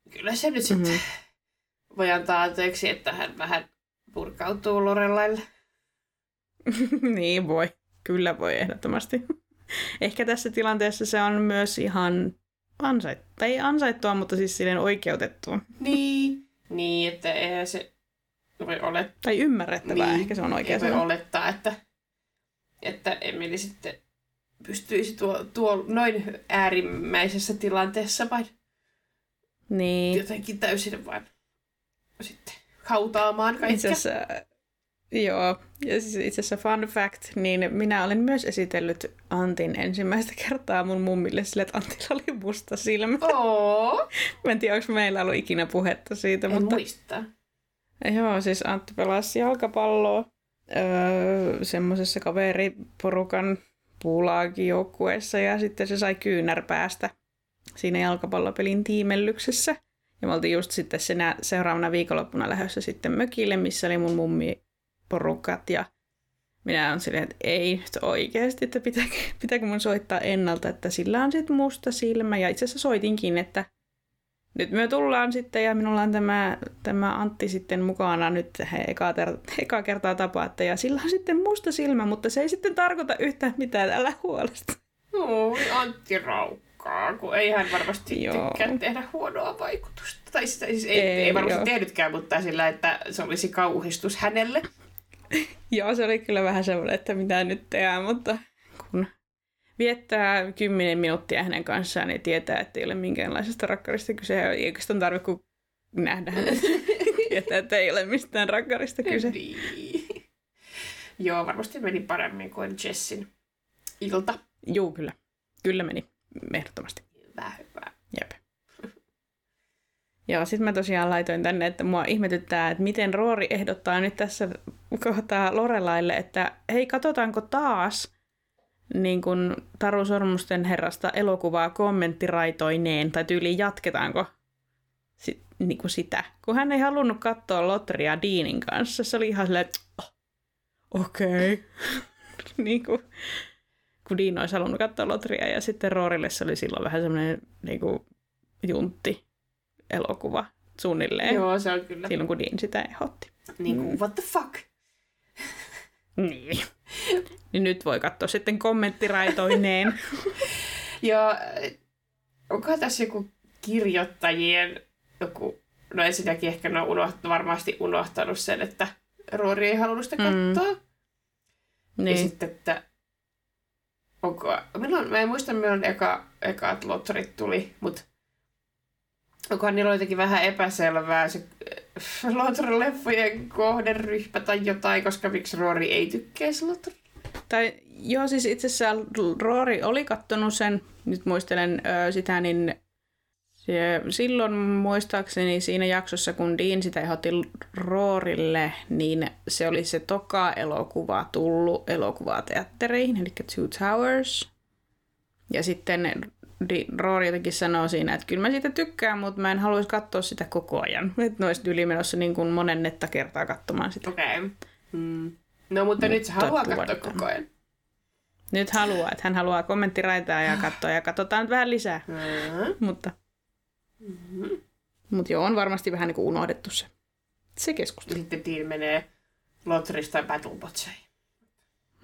A: kyllä se nyt sitten
B: Mhm.
A: voi antaa anteeksi, että hän vähän purkautuu Lorelaille.
B: niin voi, kyllä voi ehdottomasti. Ehkä tässä tilanteessa se on myös ihan ansait, tai ansaittua, mutta siis silleen oikeutettua.
A: Niin. Niin, että eihän se voi olettaa.
B: Tai ymmärrettävää, niin, ehkä se on oikea
A: voi olettaa, että, että Emili sitten pystyisi tuo, tuo noin äärimmäisessä tilanteessa vain
B: Niin,
A: jotenkin täysin vain sitten hautaamaan
B: itse
A: kaikkea.
B: asiassa, joo, ja siis itse asiassa fun fact, niin minä olen myös esitellyt Antin ensimmäistä kertaa mun mummille sille, että Antilla oli musta silmä.
A: Oo,
B: Mä en tiedä, onko meillä ollut ikinä puhetta siitä,
A: en
B: mutta
A: muista.
B: Joo, siis Antti pelasi jalkapalloa öö, semmoisessa kaveriporukan puulaakijoukkueessa ja sitten se sai kyynärpäästä siinä jalkapallopelin tiimellyksessä. Ja me oltiin just sitten senä, seuraavana viikonloppuna lähdössä sitten mökille, missä oli mun mummi porukat ja minä on silleen, että ei nyt oikeasti, että pitääkö, pitääkö mun soittaa ennalta, että sillä on sitten musta silmä. Ja itse asiassa soitinkin, että nyt me tullaan sitten ja minulla on tämä, tämä Antti sitten mukana nyt he eka, ter- eka kertaa tapaatte ja sillä on sitten musta silmä, mutta se ei sitten tarkoita yhtään mitään tällä huolesta.
A: Oi, Antti raukkaa, kun ei hän varmasti
B: Joo.
A: tykkää tehdä huonoa vaikutusta. Tai sitä, siis ei,
B: Ei,
A: ei, ei varmasti
B: joo.
A: tehnytkään, mutta sillä, että se olisi kauhistus hänelle.
B: Joo, se oli kyllä vähän semmoinen, että mitä nyt tehdään, mutta kun viettää kymmenen minuuttia hänen kanssaan, niin tietää, että ei ole minkäänlaisesta rakkarista kyse. Ei oikeastaan tarvitse kuin nähdä hänet. tietää, että ei ole mistään rakkarista kyse.
A: Niin. Joo, varmasti meni paremmin kuin Jessin ilta.
B: Juu, kyllä. Kyllä meni. ehdottomasti.
A: Hyvä, hyvä.
B: Jep. Joo, sitten mä tosiaan laitoin tänne, että mua ihmetyttää, että miten Roori ehdottaa nyt tässä kohtaa Lorelaille, että hei, katsotaanko taas niin kuin Taru Sormusten herrasta elokuvaa kommenttiraitoineen, tai tyyliin jatketaanko sit, niin kuin sitä. Kun hän ei halunnut katsoa Lotria Deanin kanssa, se oli ihan silleen, että oh, okei. Okay. niin kuin, kun Dean olisi halunnut katsoa Lotria, ja sitten Roorille se oli silloin vähän semmoinen niin kuin, juntti elokuva suunnilleen.
A: Joo, se on kyllä.
B: Silloin kun Dean sitä ehdotti.
A: Niin kuin, what the fuck?
B: Niin. niin nyt voi katsoa sitten kommenttiraitoineen.
A: Joo, onko tässä joku kirjoittajien joku, no ensinnäkin ehkä ne on unohtanut, varmasti unohtanut sen, että Roori ei halunnut sitä katsoa. Mm.
B: niin.
A: Ja sitten, että onko, milloin, mä en muista milloin eka, ekaat lotterit tuli, mutta onkohan niillä jotenkin vähän epäselvää se lotterileffojen kohderyhmä tai jotain, koska miksi Roori ei tykkää lotteria.
B: Tai joo, siis itse asiassa Roori oli kattonut sen, nyt muistelen sitä, niin se, silloin muistaakseni siinä jaksossa, kun Dean sitä ehdotti Roorille, niin se oli se toka elokuva tullut elokuvateattereihin, eli Two Towers. Ja sitten Roori jotenkin sanoo siinä, että kyllä mä siitä tykkään, mutta mä en haluaisi katsoa sitä koko ajan. Että noista yli menossa niin kuin monennetta kertaa katsomaan sitä.
A: Okei. Okay. Mm. No mutta nyt se haluaa katsoa koko ajan.
B: Nyt haluaa, että hän haluaa kommenttiraitaa ja katsoa ja katsotaan vähän lisää. Mm-hmm. Mutta, mm-hmm. mutta joo, on varmasti vähän niin kuin unohdettu se, se keskustelu.
A: Sitten Dean menee Lotrista Battlebotseihin.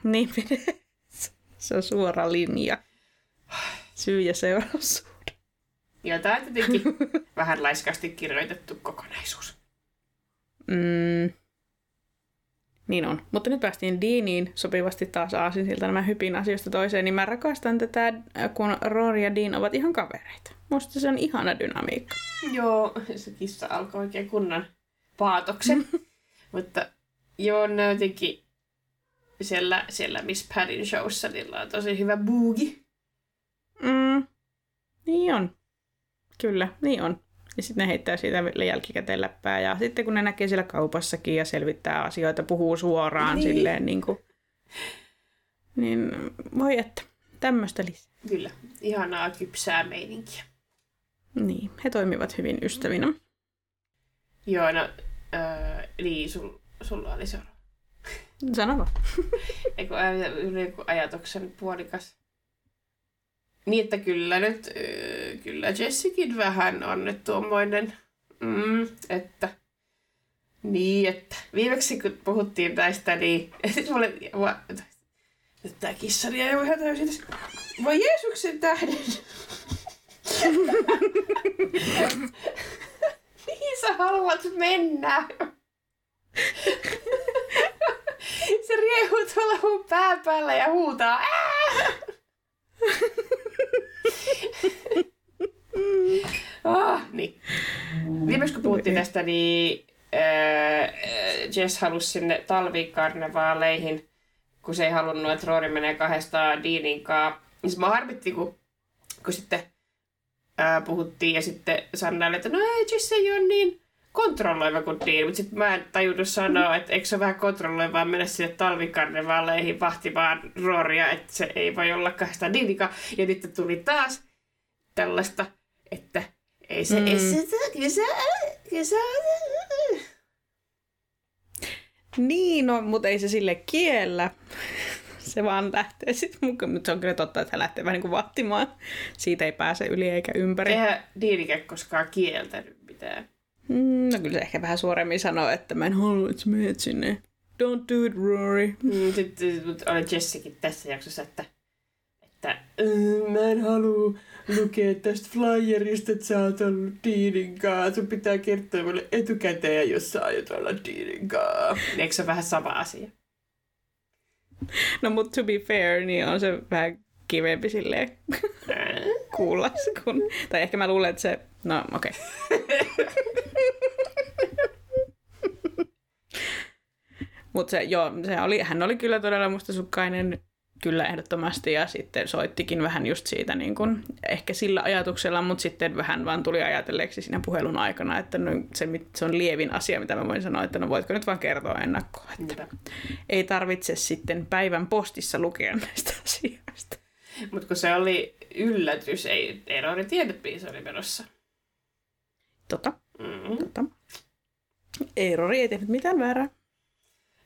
B: Niin menee. Se on suora linja. Syy- ja seuraussuhde.
A: Ja tämä on tietenkin vähän laiskasti kirjoitettu kokonaisuus.
B: Mm. Niin on. Mutta nyt päästiin Deaniin sopivasti taas aasin siltä nämä hypin asioista toiseen, niin mä rakastan tätä, kun Rory ja Dean ovat ihan kavereita. Musta se on ihana dynamiikka.
A: Joo, se kissa alkoi oikein kunnan paatoksen. Mutta joo, ne jotenkin siellä, siellä Miss Paddin showssa niillä on tosi hyvä boogie.
B: Mm. Niin on. Kyllä, niin on. Ja sitten ne heittää siitä jälkikäteen läppää. Ja sitten kun ne näkee siellä kaupassakin ja selvittää asioita, puhuu suoraan niin. silleen niin kuin... Niin voi että, tämmöistä lisää.
A: Kyllä, ihanaa kypsää meininkiä.
B: Niin, he toimivat hyvin ystävinä.
A: Joo, no, äh, niin, sul, sulla oli se.
B: Sano vaan.
A: Eikö ajatuksen puolikas? Niin, että kyllä nyt, kyllä Jessikin vähän on nyt tuommoinen, mm, että niin, että viimeksi kun puhuttiin tästä, niin sitten mulle, va, nyt tää kissani ei ihan täysin Voi Jeesuksen tähden! Mihin sä haluat mennä? Se riehuu tuolla mun pää päällä ja huutaa. Ah, niin. Viimeksi kun puhuttiin tästä, niin äh, Jess halusi sinne talvikarnevaaleihin, kun se ei halunnut, että Rory menee kahdestaan Deanin kanssa. Niin mä harmitti, kun, kun sitten ää, puhuttiin ja sitten Sannalle, että no ei, Jess ei ole niin kontrolloiva kuin Dean, mutta sitten mä en tajunnut sanoa, että eikö se ole vähän kontrolloivaa mennä sinne talvikarnevaaleihin vahtimaan Roria, että se ei voi olla kahdestaan Deanika. Ja nyt tuli taas tällaista, että ei se mm. esitä, kesä, kesä.
B: Niin, no, mutta ei se sille kiellä. Se vaan lähtee sitten mukaan. Mutta se on kyllä totta, että hän lähtee vähän niin kuin vahtimaan. Siitä ei pääse yli eikä ympäri.
A: Eihän Diinike koskaan kieltänyt mitään.
B: Mm, no kyllä se ehkä vähän suoremmin sanoo, että mä en halua, että sä menet sinne. Don't do it, Rory.
A: Mm, sitten oli Jessikin tässä jaksossa, että, että mä en halua lukea tästä flyerista, että sä oot ollut Deanin kanssa. Sun pitää kertoa mulle etukäteen, jos sä aiot olla Deanin kanssa. Eikö se ole vähän sama asia?
B: No mutta to be fair, niin on se vähän kivempi silleen kuulla. Kun, tai ehkä mä luulen, että se... No okei. Okay. Mutta se, joo, se oli, hän oli kyllä todella mustasukkainen Kyllä ehdottomasti ja sitten soittikin vähän just siitä niin kuin, ehkä sillä ajatuksella, mutta sitten vähän vaan tuli ajatelleeksi siinä puhelun aikana, että no, se, se on lievin asia, mitä mä voin sanoa, että no voitko nyt vaan kertoa ennakkoon, että
A: Niinpä.
B: ei tarvitse sitten päivän postissa lukea näistä asioista.
A: Mutta kun se oli yllätys, ei Erori tiennyt, mihin se oli menossa.
B: Tota,
A: Mm.
B: tota. Eerori ei tehnyt mitään väärää.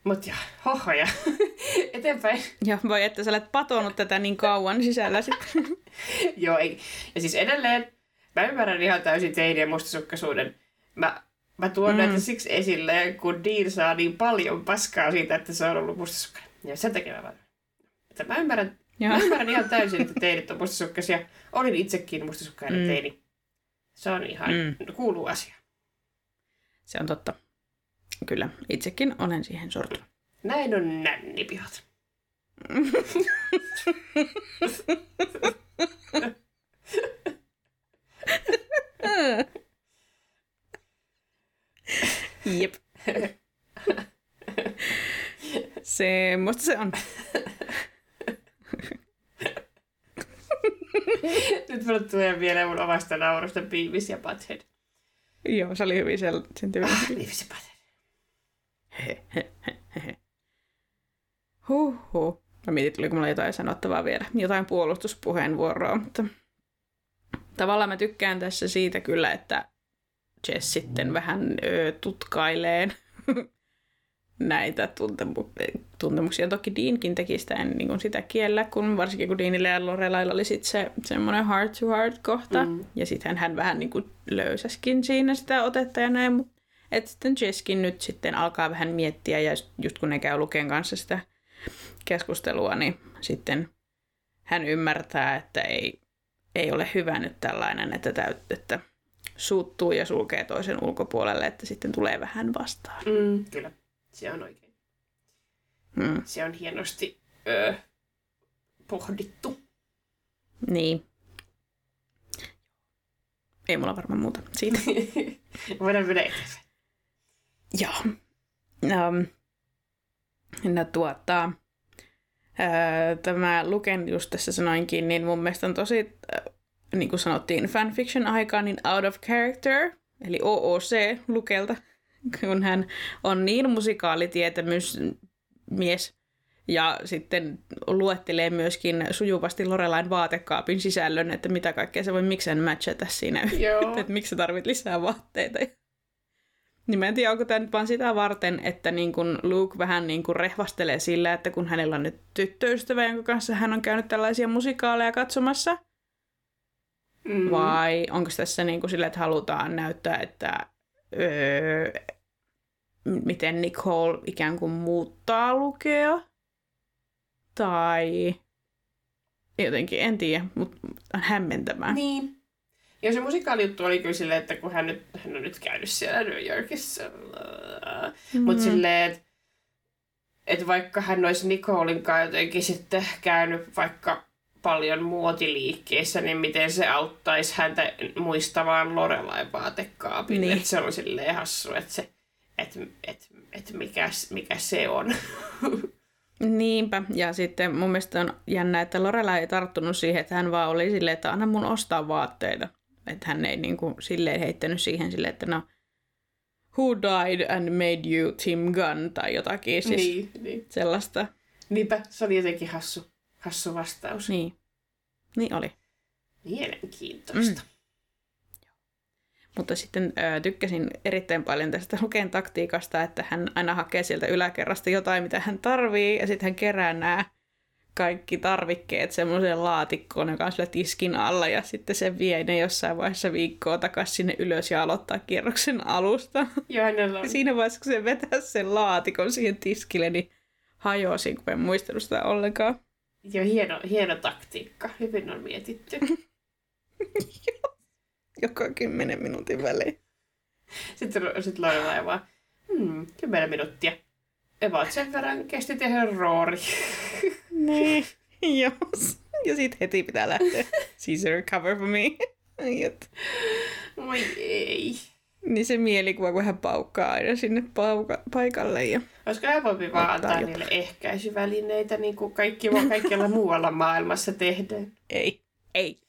A: Mut ja, hohoja. Eteenpäin.
B: Ja voi, että sä olet patonut tätä niin kauan sisällä sitten.
A: Joo, ei. Ja siis edelleen, mä ymmärrän ihan täysin teidän mustasukkaisuuden. Mä, mä tuon mm. näitä siksi esille, kun Dean saa niin paljon paskaa siitä, että se on ollut mustasukkainen. Ja sen takia mä vaan... Että mä ymmärrän,
B: Joo.
A: mä ymmärrän ihan täysin, että teidät on mustasukkaisia. Olin itsekin mustasukkainen
B: Mm.
A: teini. Se on ihan,
B: Mm.
A: mm. kuuluu asia.
B: Se on totta. Kyllä, itsekin olen siihen sortunut.
A: Näin on nännipihot.
B: Jep. Semmoista se on.
A: Nyt mulle tulee vielä mun omasta naurusta Beavis ja Butthead.
B: Joo, se oli hyvin sen, sen tyylinen.
A: Beavis ja Butthead.
B: Huhhuh. Mä mietin, tuliko mulla jotain sanottavaa vielä. Jotain puolustuspuheenvuoroa, mutta tavallaan mä tykkään tässä siitä kyllä, että Jess sitten vähän ö, tutkailee näitä tuntemu- tuntemuksia. Toki Deankin teki sitä, en niin kuin sitä kiellä, kun varsinkin kun Deanille ja Lorelailla oli sitten se semmoinen heart to heart kohta.
A: Mm.
B: Ja sitten hän vähän niin kuin löysäskin siinä sitä otetta ja näin. Mutta et sitten Jesskin nyt sitten alkaa vähän miettiä ja just kun ne käy Luken kanssa sitä keskustelua, niin sitten hän ymmärtää, että ei, ei ole hyvä nyt tällainen, että, täyt, että suuttuu ja sulkee toisen ulkopuolelle, että sitten tulee vähän vastaan.
A: Mm, kyllä, se on oikein.
B: Mm,
A: Se on hienosti öö, pohdittu.
B: niin. Ei mulla varmaan muuta siitä.
A: Voidaan mennä eteenpäin.
B: Joo. Um, no tuota, ää, tämä Luken just tässä sanoinkin, niin mun mielestä on tosi, äh, niin kuin sanottiin fanfiction aikaa, niin out of character, eli OOC Lukelta, kun hän on niin musikaalitietämys mies ja sitten luettelee myöskin sujuvasti Lorelain vaatekaapin sisällön, että mitä kaikkea se voi mikseen matchata siinä että miksi sä tarvit lisää vaatteita. Niin mä en tiedä, onko tämä nyt vaan sitä varten, että niin kun Luke vähän niin kun rehvastelee sillä, että kun hänellä on nyt tyttöystävä, jonka kanssa hän on käynyt tällaisia musikaaleja katsomassa,
A: Mm.
B: vai onko tässä niin kuin sillä, että halutaan näyttää, että öö, miten Nicole ikään kuin muuttaa lukea? Tai jotenkin, en tiedä, mutta on hämmentävää.
A: Niin. Ja se musikaalijuttu oli kyllä silleen, että kun hän, nyt, hän on nyt käynyt siellä New Yorkissa, mm. mutta silleen, että et vaikka hän olisi Nicolein kanssa jotenkin sitten käynyt vaikka paljon muotiliikkeissä, niin miten se auttaisi häntä muistamaan Lorelain vaatekaapin.
B: Niin.
A: Että se on silleen hassu, että se, et, et, et mikä, mikä se on.
B: Niinpä, ja sitten mun mielestä on jännä, että Lorela ei tarttunut siihen, että hän vaan oli silleen, että anna mun ostaa vaatteita. Että hän ei niin kuin silleen heittänyt siihen silleen, että no, who died and made you Tim Gunn tai jotakin siis niin,
A: niin.
B: sellaista.
A: Niinpä, se oli jotenkin hassu, hassu vastaus.
B: Niin. Niin oli.
A: Mielenkiintoista.
B: Mutta sitten ö, tykkäsin erittäin paljon tästä Luken taktiikasta, että hän aina hakee sieltä yläkerrasta jotain, mitä hän tarvii, ja sitten hän kerää nämä kaikki tarvikkeet semmoiseen laatikkoon, joka on sillä tiskin alla, ja sitten se vie ne jossain vaiheessa viikkoa takaisin sinne ylös ja aloittaa kierroksen alusta.
A: Joo, hänellä on
B: Ja siinä vaiheessa, kun se vetää sen laatikon siihen tiskille, niin hajosin, kun en muistanut sitä ollenkaan.
A: Jo hieno, hieno taktiikka. Hyvin on mietitty.
B: Joka kymmenen minuutin välein.
A: Sitten sit Lorelai vaan, hmm, kymmenen minuuttia. About sen verran kesti tehdä roori.
B: Niin, jos. Ja sit heti pitää lähteä. Caesar cover for me. Jot.
A: Oi ei.
B: Niin se mielikuva, kun hän paukkaa aina sinne pauka- paikalle. Ja...
A: Olisiko helpompi vaan antaa
B: jotain.
A: niille ehkäisyvälineitä, niin kuin kaikki, kaikkialla muualla maailmassa tehdään?
B: Ei. Ei.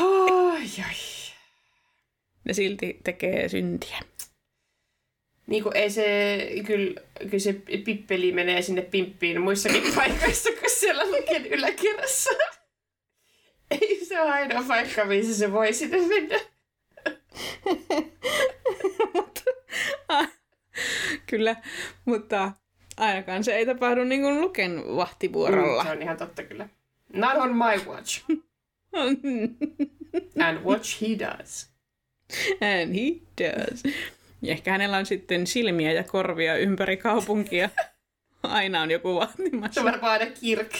A: Ai, ai.
B: Ne silti tekee syntiä.
A: Niin kuin ei se, kyllä, kyllä se pippeli menee sinne pimppiin muissakin paikoissa, kun siellä luken yläkerrassa. Ei se ole ainoa paikka, missä se voi sinne mennä.
B: Mutta- ah, Kyllä, mutta ainakaan se ei tapahdu niin kuin Luken vahtivuorolla.
A: Mm, se on ihan totta kyllä. Not on my watch. And watch he does.
B: And he does. Ja ehkä hänellä on sitten silmiä ja korvia ympäri kaupunkia. Aina on joku
A: Se
B: vahtimassa.
A: on varmaan aina kirk.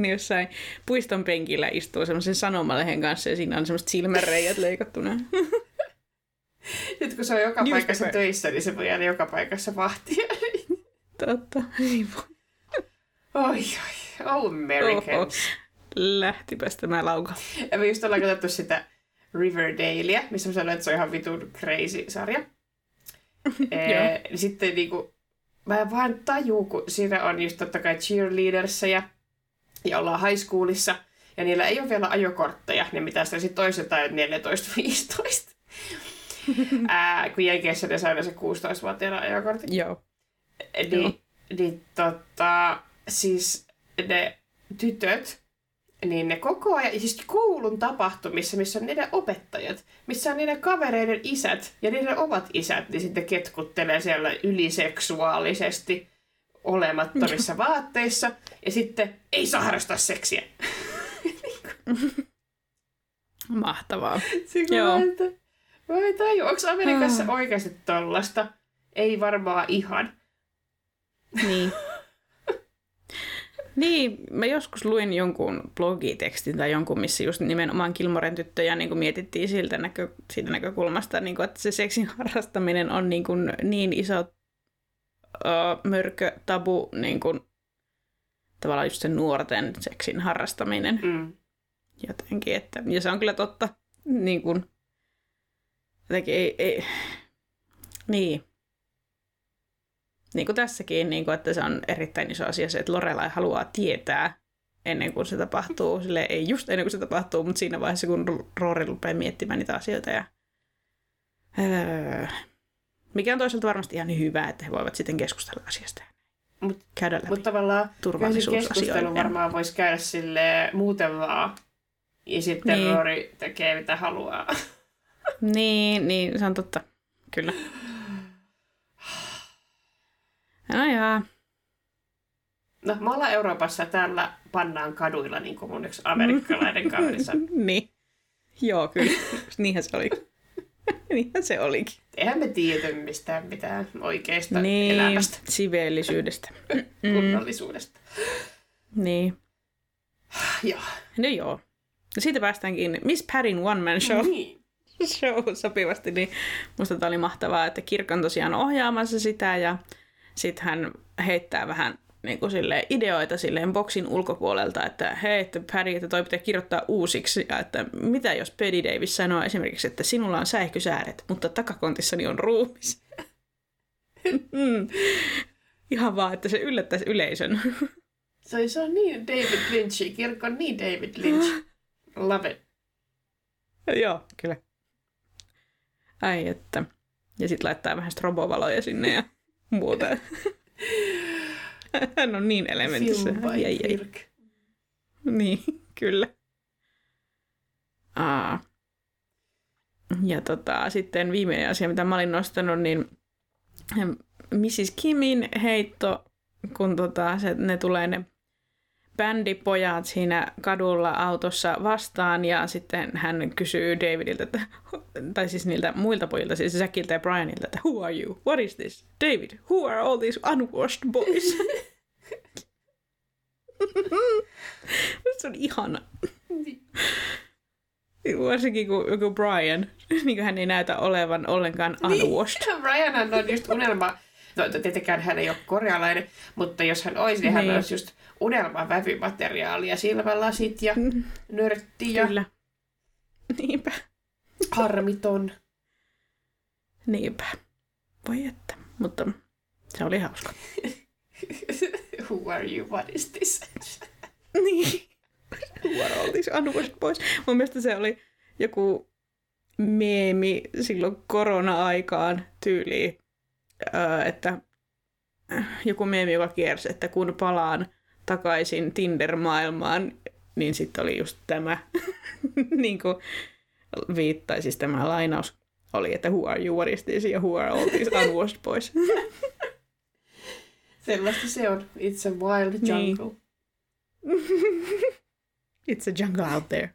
B: Niin jossain puiston penkillä istuu semmoisen sanomalehen kanssa ja siinä on semmoiset silmäreijät leikattuna.
A: Nyt kun se on joka
B: Newspaper.
A: paikassa töissä, niin se voi aina joka paikassa vahtia.
B: Totta, ei voi.
A: Oi, oi. Oh, Americans.
B: Lähtipäs tämä lauka.
A: Ja me just ollaan katsottu sitä Riverdalea, missä mä sanoin, että se on ihan vitun crazy sarja. Ee, niin sitten niinku, mä en vaan taju, kun siinä on just totta kai cheerleadersseja ja ollaan high schoolissa. Ja niillä ei ole vielä ajokortteja, ne mitä sitten sit toiset jotain 14-15. Ää, kun Jenkeissä ne saa se 16-vuotiaana ajokortin.
B: Joo.
A: Niin, niin tota, siis ne tytöt, niin ne koko ajan, siis koulun tapahtumissa, missä on niiden opettajat, missä on niiden kavereiden isät ja niiden omat isät, niin sitten ketkuttelee siellä yliseksuaalisesti olemattomissa vaatteissa ja sitten ei saa harrastaa seksiä.
B: Mahtavaa.
A: Sitten
B: Joo.
A: mä en taju, onko Amerikassa
B: Ah.
A: oikeasti tollasta? Ei varmaan ihan.
B: Niin. Niin, mä joskus luin jonkun blogitekstin tai jonkun, missä just nimenomaan Kilmoren tyttöjä niin kuin mietittiin siltä näkö, siitä näkökulmasta, niin kuin, että se seksin harrastaminen on niin, kuin niin iso ö, mörkö, tabu, niin kuin, tavallaan just se nuorten seksin harrastaminen
A: Mm.
B: jotenkin. Että, ja se on kyllä totta. Niin kuin, jotenkin ei, ei, niin. Niin kuin tässäkin, niin kuin, että se on erittäin iso asia se, että Lorelai haluaa tietää ennen kuin se tapahtuu. Sille ei just ennen kuin se tapahtuu, mutta siinä vaiheessa, kun Rory rupeaa miettimään niitä asioita. Ja, öö, mikä on toisaalta varmasti ihan hyvä, että he voivat sitten keskustella asiasta.
A: Mut-
B: Käydä läpi.
A: Mutta tavallaan keskustelu varmaan voisi käydä sille muuten vaan. Ja sitten
B: Niin.
A: Rory tekee mitä haluaa.
B: Niin, niin, se on totta. Kyllä. No jaa.
A: No, me ollaan Euroopassa täällä pannaan kaduilla, niin kuin mun yksi amerikkalainen sanoi.
B: niin. Joo, kyllä. Niinhän se oli. Niinhän se olikin.
A: Eihän me tiedä mistään mitään oikeasta
B: Niin,
A: elämästä,
B: siveellisyydestä.
A: kunnollisuudesta.
B: Niin.
A: Joo.
B: No joo. No siitä päästäänkin Miss Paddin One Man Show.
A: Niin.
B: show sopivasti, niin musta tämä oli mahtavaa, että Kirk on tosiaan ohjaamassa sitä ja sitten hän heittää vähän niin kuin silleen, ideoita silleen boksin ulkopuolelta, että hei, että Paddy, että toi pitää kirjoittaa uusiksi, ja että mitä jos Paddy Davis sanoo esimerkiksi, että sinulla on säihkysääret, mutta takakontissani on ruumis. Mm. Ihan vaan, että se yllättäisi yleisön.
A: Se, se on niin David Lynch. Kirkko on niin David Lynch. Love it.
B: Joo, kyllä. Ai että. Ja sitten laittaa vähän strobovaloja sinne ja muuta. Hän on niin elementissä.
A: Film by
B: ai.
A: Kirk.
B: Niin, kyllä. Aa. Ja tota, sitten viimeinen asia, mitä mä olin nostanut, niin Mrs. Kimin heitto, kun tota, se, ne tulee ne bändipojat siinä kadulla autossa vastaan ja sitten hän kysyy Davidiltä, että, tai siis niiltä muilta pojilta, siis Zackilta ja Brianilta, että who are you? What is this? David, who are all these unwashed boys? se on ihana. Varsinkin kun joku Brian, niin hän ei näytä olevan ollenkaan unwashed.
A: Niin. Brianhan on just unelma. No tietenkään hän ei ole korealainen, mutta jos hän olisi, niin hän
B: Niin.
A: olisi just unelman vävymateriaalia, silmälasit ja nörtti ja
B: Kyllä. Niinpä.
A: harmiton.
B: Niinpä. Voi että. Mutta se oli hauska.
A: Who are you? What is this?
B: Niin. Huoroltis Annuista pois. Mun mielestä se oli joku meemi silloin korona-aikaan tyyliin, öö, että joku meemi, joka kiersi, että kun palaan takaisin Tinder-maailmaan, niin sitten oli just tämä, niin kuin viittai, siis tämä lainaus oli, että who are you, what is this, ja who are all these unwashed boys.
A: Sellaista se on. It's a wild
B: Niin.
A: jungle.
B: It's a jungle out there.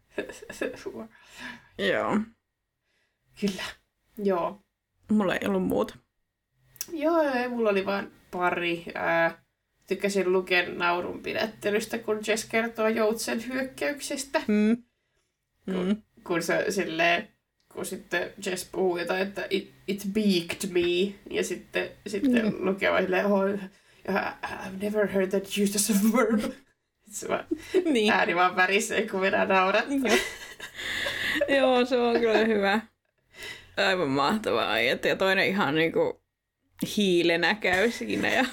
B: Joo.
A: Kyllä. Joo.
B: Mulla ei ollut muuta.
A: Joo, ei, mulla oli vain pari. Ää, tykkäsin lukea naurun pidättelystä, kun Jess kertoo joutsen hyökkäyksestä.
B: Mm.
A: Kun,
B: Mm.
A: kun se silleen, kun sitten Jess puhuu jotain, että it, it beaked me, ja sitten, sitten
B: Mm.
A: lukee vaan silleen, oh, I've never heard that used as a verb. Se vaan,
B: Niin.
A: ääni vaan värisee, kun vedään naurattaa.
B: Joo. Se on kyllä hyvä. Aivan mahtavaa. Ja toinen ihan niinku hiilenä käy siinä ja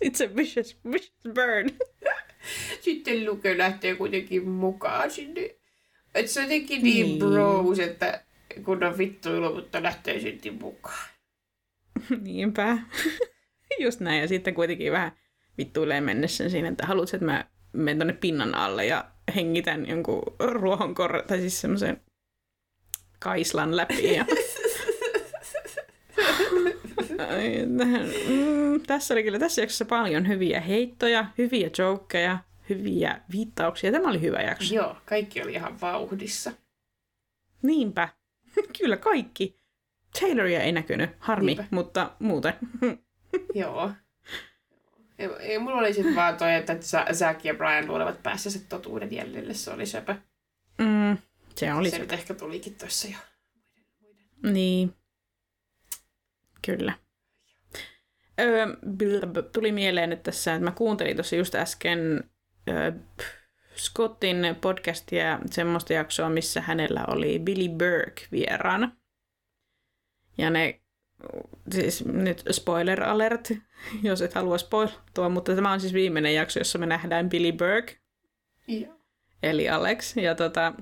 B: it's a vicious, vicious bird.
A: Sitten Luke lähtee kuitenkin mukaan sinne. Et se on jotenkin niin,
B: Niin.
A: bros, että kun on vittuilu, mutta lähtee silti mukaan.
B: Niinpä. Just näin. Ja sitten kuitenkin vähän vittuilee mennessä siinä, että haluatko, että mä menen tonne pinnan alle ja hengitän jonkun ruohonkor... tai siis semmoisen kaislan läpi. Ja... Mm, tässä oli kyllä tässä jaksossa paljon hyviä heittoja, hyviä jokeja, hyviä viittauksia. Tämä oli hyvä jakso.
A: Joo, kaikki oli ihan vauhdissa.
B: Niinpä. Kyllä kaikki. Tayloria ei näkynyt, harmi,
A: Niinpä.
B: mutta muuten.
A: Joo. Ei, ei, mulla oli sitten vaan toi, että Za- Zack ja Brian luulevat päässeensä totuuden jäljelle. Se oli söpö.
B: Mm, se oli
A: se
B: se.
A: nyt ehkä tulikin tuossa jo.
B: Niin. Kyllä. Öö, tuli mieleen nyt tässä, että mä kuuntelin tuossa just äsken öö, Scottin podcastia, semmoista jaksoa, missä hänellä oli Billy Burke vieraana. Ja ne, siis nyt spoiler alert, jos et halua spoiltua, mutta tämä on siis viimeinen jakso, jossa me nähdään Billy Burke,
A: Joo.
B: eli Alex. Ja tota,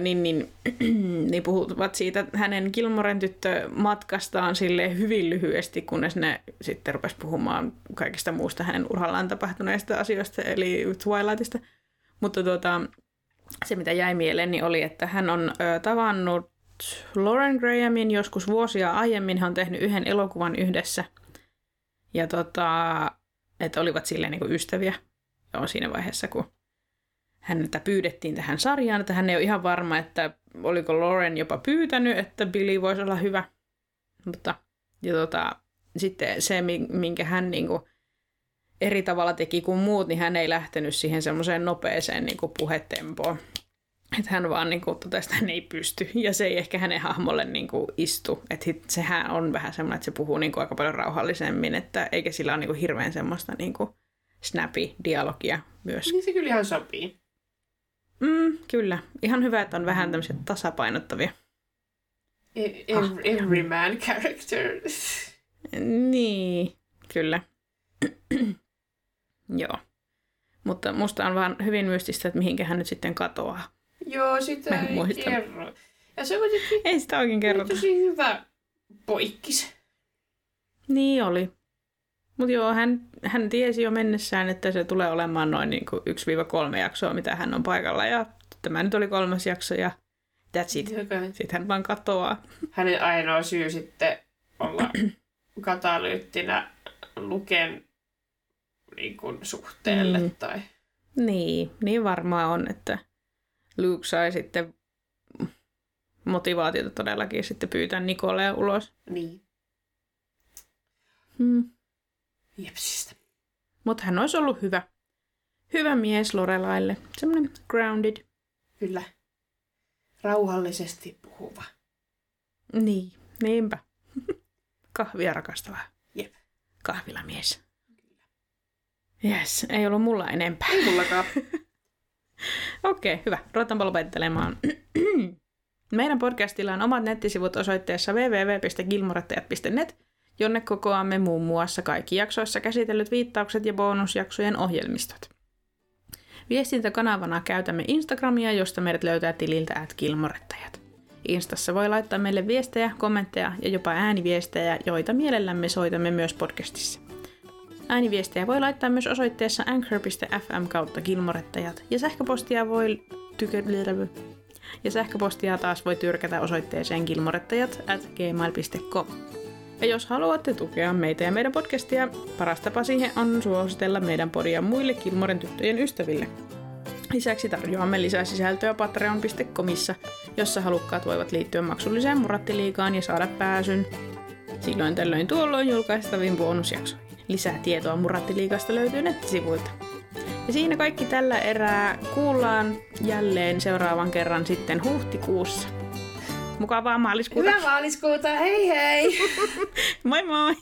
B: niin, niin, niin puhuvat siitä hänen Gilmoren tyttö matkastaan sille hyvin lyhyesti, kunnes ne sitten rupes puhumaan kaikista muusta hänen urallaan tapahtuneista asioista, eli Twilightista. Mutta tota, se, mitä jäi mieleen, niin oli, että hän on ö, tavannut Lauren Grahamin joskus vuosia aiemmin. Hän on tehnyt yhden elokuvan yhdessä. Ja tota, että olivat silleen niin kuin ystäviä. Joo, siinä vaiheessa, kun häneltä pyydettiin tähän sarjaan, että hän ei ole ihan varma, että oliko Lauren jopa pyytänyt, että Billy voisi olla hyvä. Mutta ja tota, sitten se, mi- minkä hän niinku eri tavalla teki kuin muut, niin hän ei lähtenyt siihen semmoiseen nopeeseen niinku puhetempoon. Että hän vaan niinku totesi, että hän ei pysty. Ja se ei ehkä hänen hahmolle niinku istu. Että sehän on vähän semmoinen, että se puhuu niinku aika paljon rauhallisemmin, että eikä sillä ole niinku hirveän semmoista niinku snappy dialogia myös
A: Niin se kyllä ihan sopii.
B: Mm, kyllä. Ihan hyvä, että on vähän tämmöisiä tasapainottavia.
A: E-
B: Ah,
A: Every, every man character.
B: Niin, kyllä. Joo. Mutta musta on vaan hyvin mystistä, että mihinkä hän nyt sitten katoaa.
A: Joo, sitä ei
B: muista.
A: kerro. Ja se on kuitenkin
B: Ei sitä oikein kerrota.
A: tosi hyvä poikkis.
B: Niin oli. Mutta joo, hän, hän tiesi jo mennessään, että se tulee olemaan noin niin 1-3 jaksoa, mitä hän on paikalla. Ja tämä nyt oli kolmas jakso ja that's it.
A: Joka-
B: Sitten hän vaan katoaa.
A: Hänen ainoa syy sitten olla katalyyttinä Luken niin kuin, suhteelle
B: Mm.
A: tai...
B: Niin, niin varmaan on, että Luke sai sitten motivaatiota todellakin sitten pyytää Nikolea ulos.
A: Niin,
B: Hmm.
A: Jepsistä.
B: Mutta hän olisi ollut hyvä. Hyvä mies Lorelaille. Semmoinen grounded.
A: Kyllä. Rauhallisesti puhuva.
B: Niin, niinpä. Kahvia rakastava.
A: Jep.
B: Kahvilamies. Yes, ei ollut mulla enempää.
A: Ei mullakaan.
B: Okei, hyvä. Ruvetaanpa lopettelemaan. Meidän podcastilla on omat nettisivut osoitteessa www.gilmorettajat.net, jonne kokoamme muun muassa kaikki jaksoissa käsitellyt viittaukset ja bonusjaksojen ohjelmistot. Viestintäkanavana käytämme Instagramia, josta meidät löytää tililtä at Gilmorettajat. Instassa voi laittaa meille viestejä, kommentteja ja jopa ääniviestejä, joita mielellämme soitamme myös podcastissa. Ääniviestejä voi laittaa myös osoitteessa anchor.fm kautta Gilmorettajat ja sähköpostia voi tykätä ja sähköpostia taas voi tyrkätä osoitteeseen gilmorettajat at gmail.com. Ja jos haluatte tukea meitä ja meidän podcastia, paras tapa siihen on suositella meidän podia muille Kilmoren tyttöjen ystäville. Lisäksi tarjoamme lisää sisältöä patreon.comissa, jossa halukkaat voivat liittyä maksulliseen Murattiliigaan ja saada pääsyn silloin tällöin tuolloin julkaistaviin bonusjaksoihin. Lisää tietoa Murattiliigasta löytyy nettisivuilta. Ja siinä kaikki tällä erää. Kuullaan jälleen seuraavan kerran sitten huhtikuussa. Mukavaa maaliskuuta.
A: Hyvää maaliskuuta, hei hei!
B: moi moi!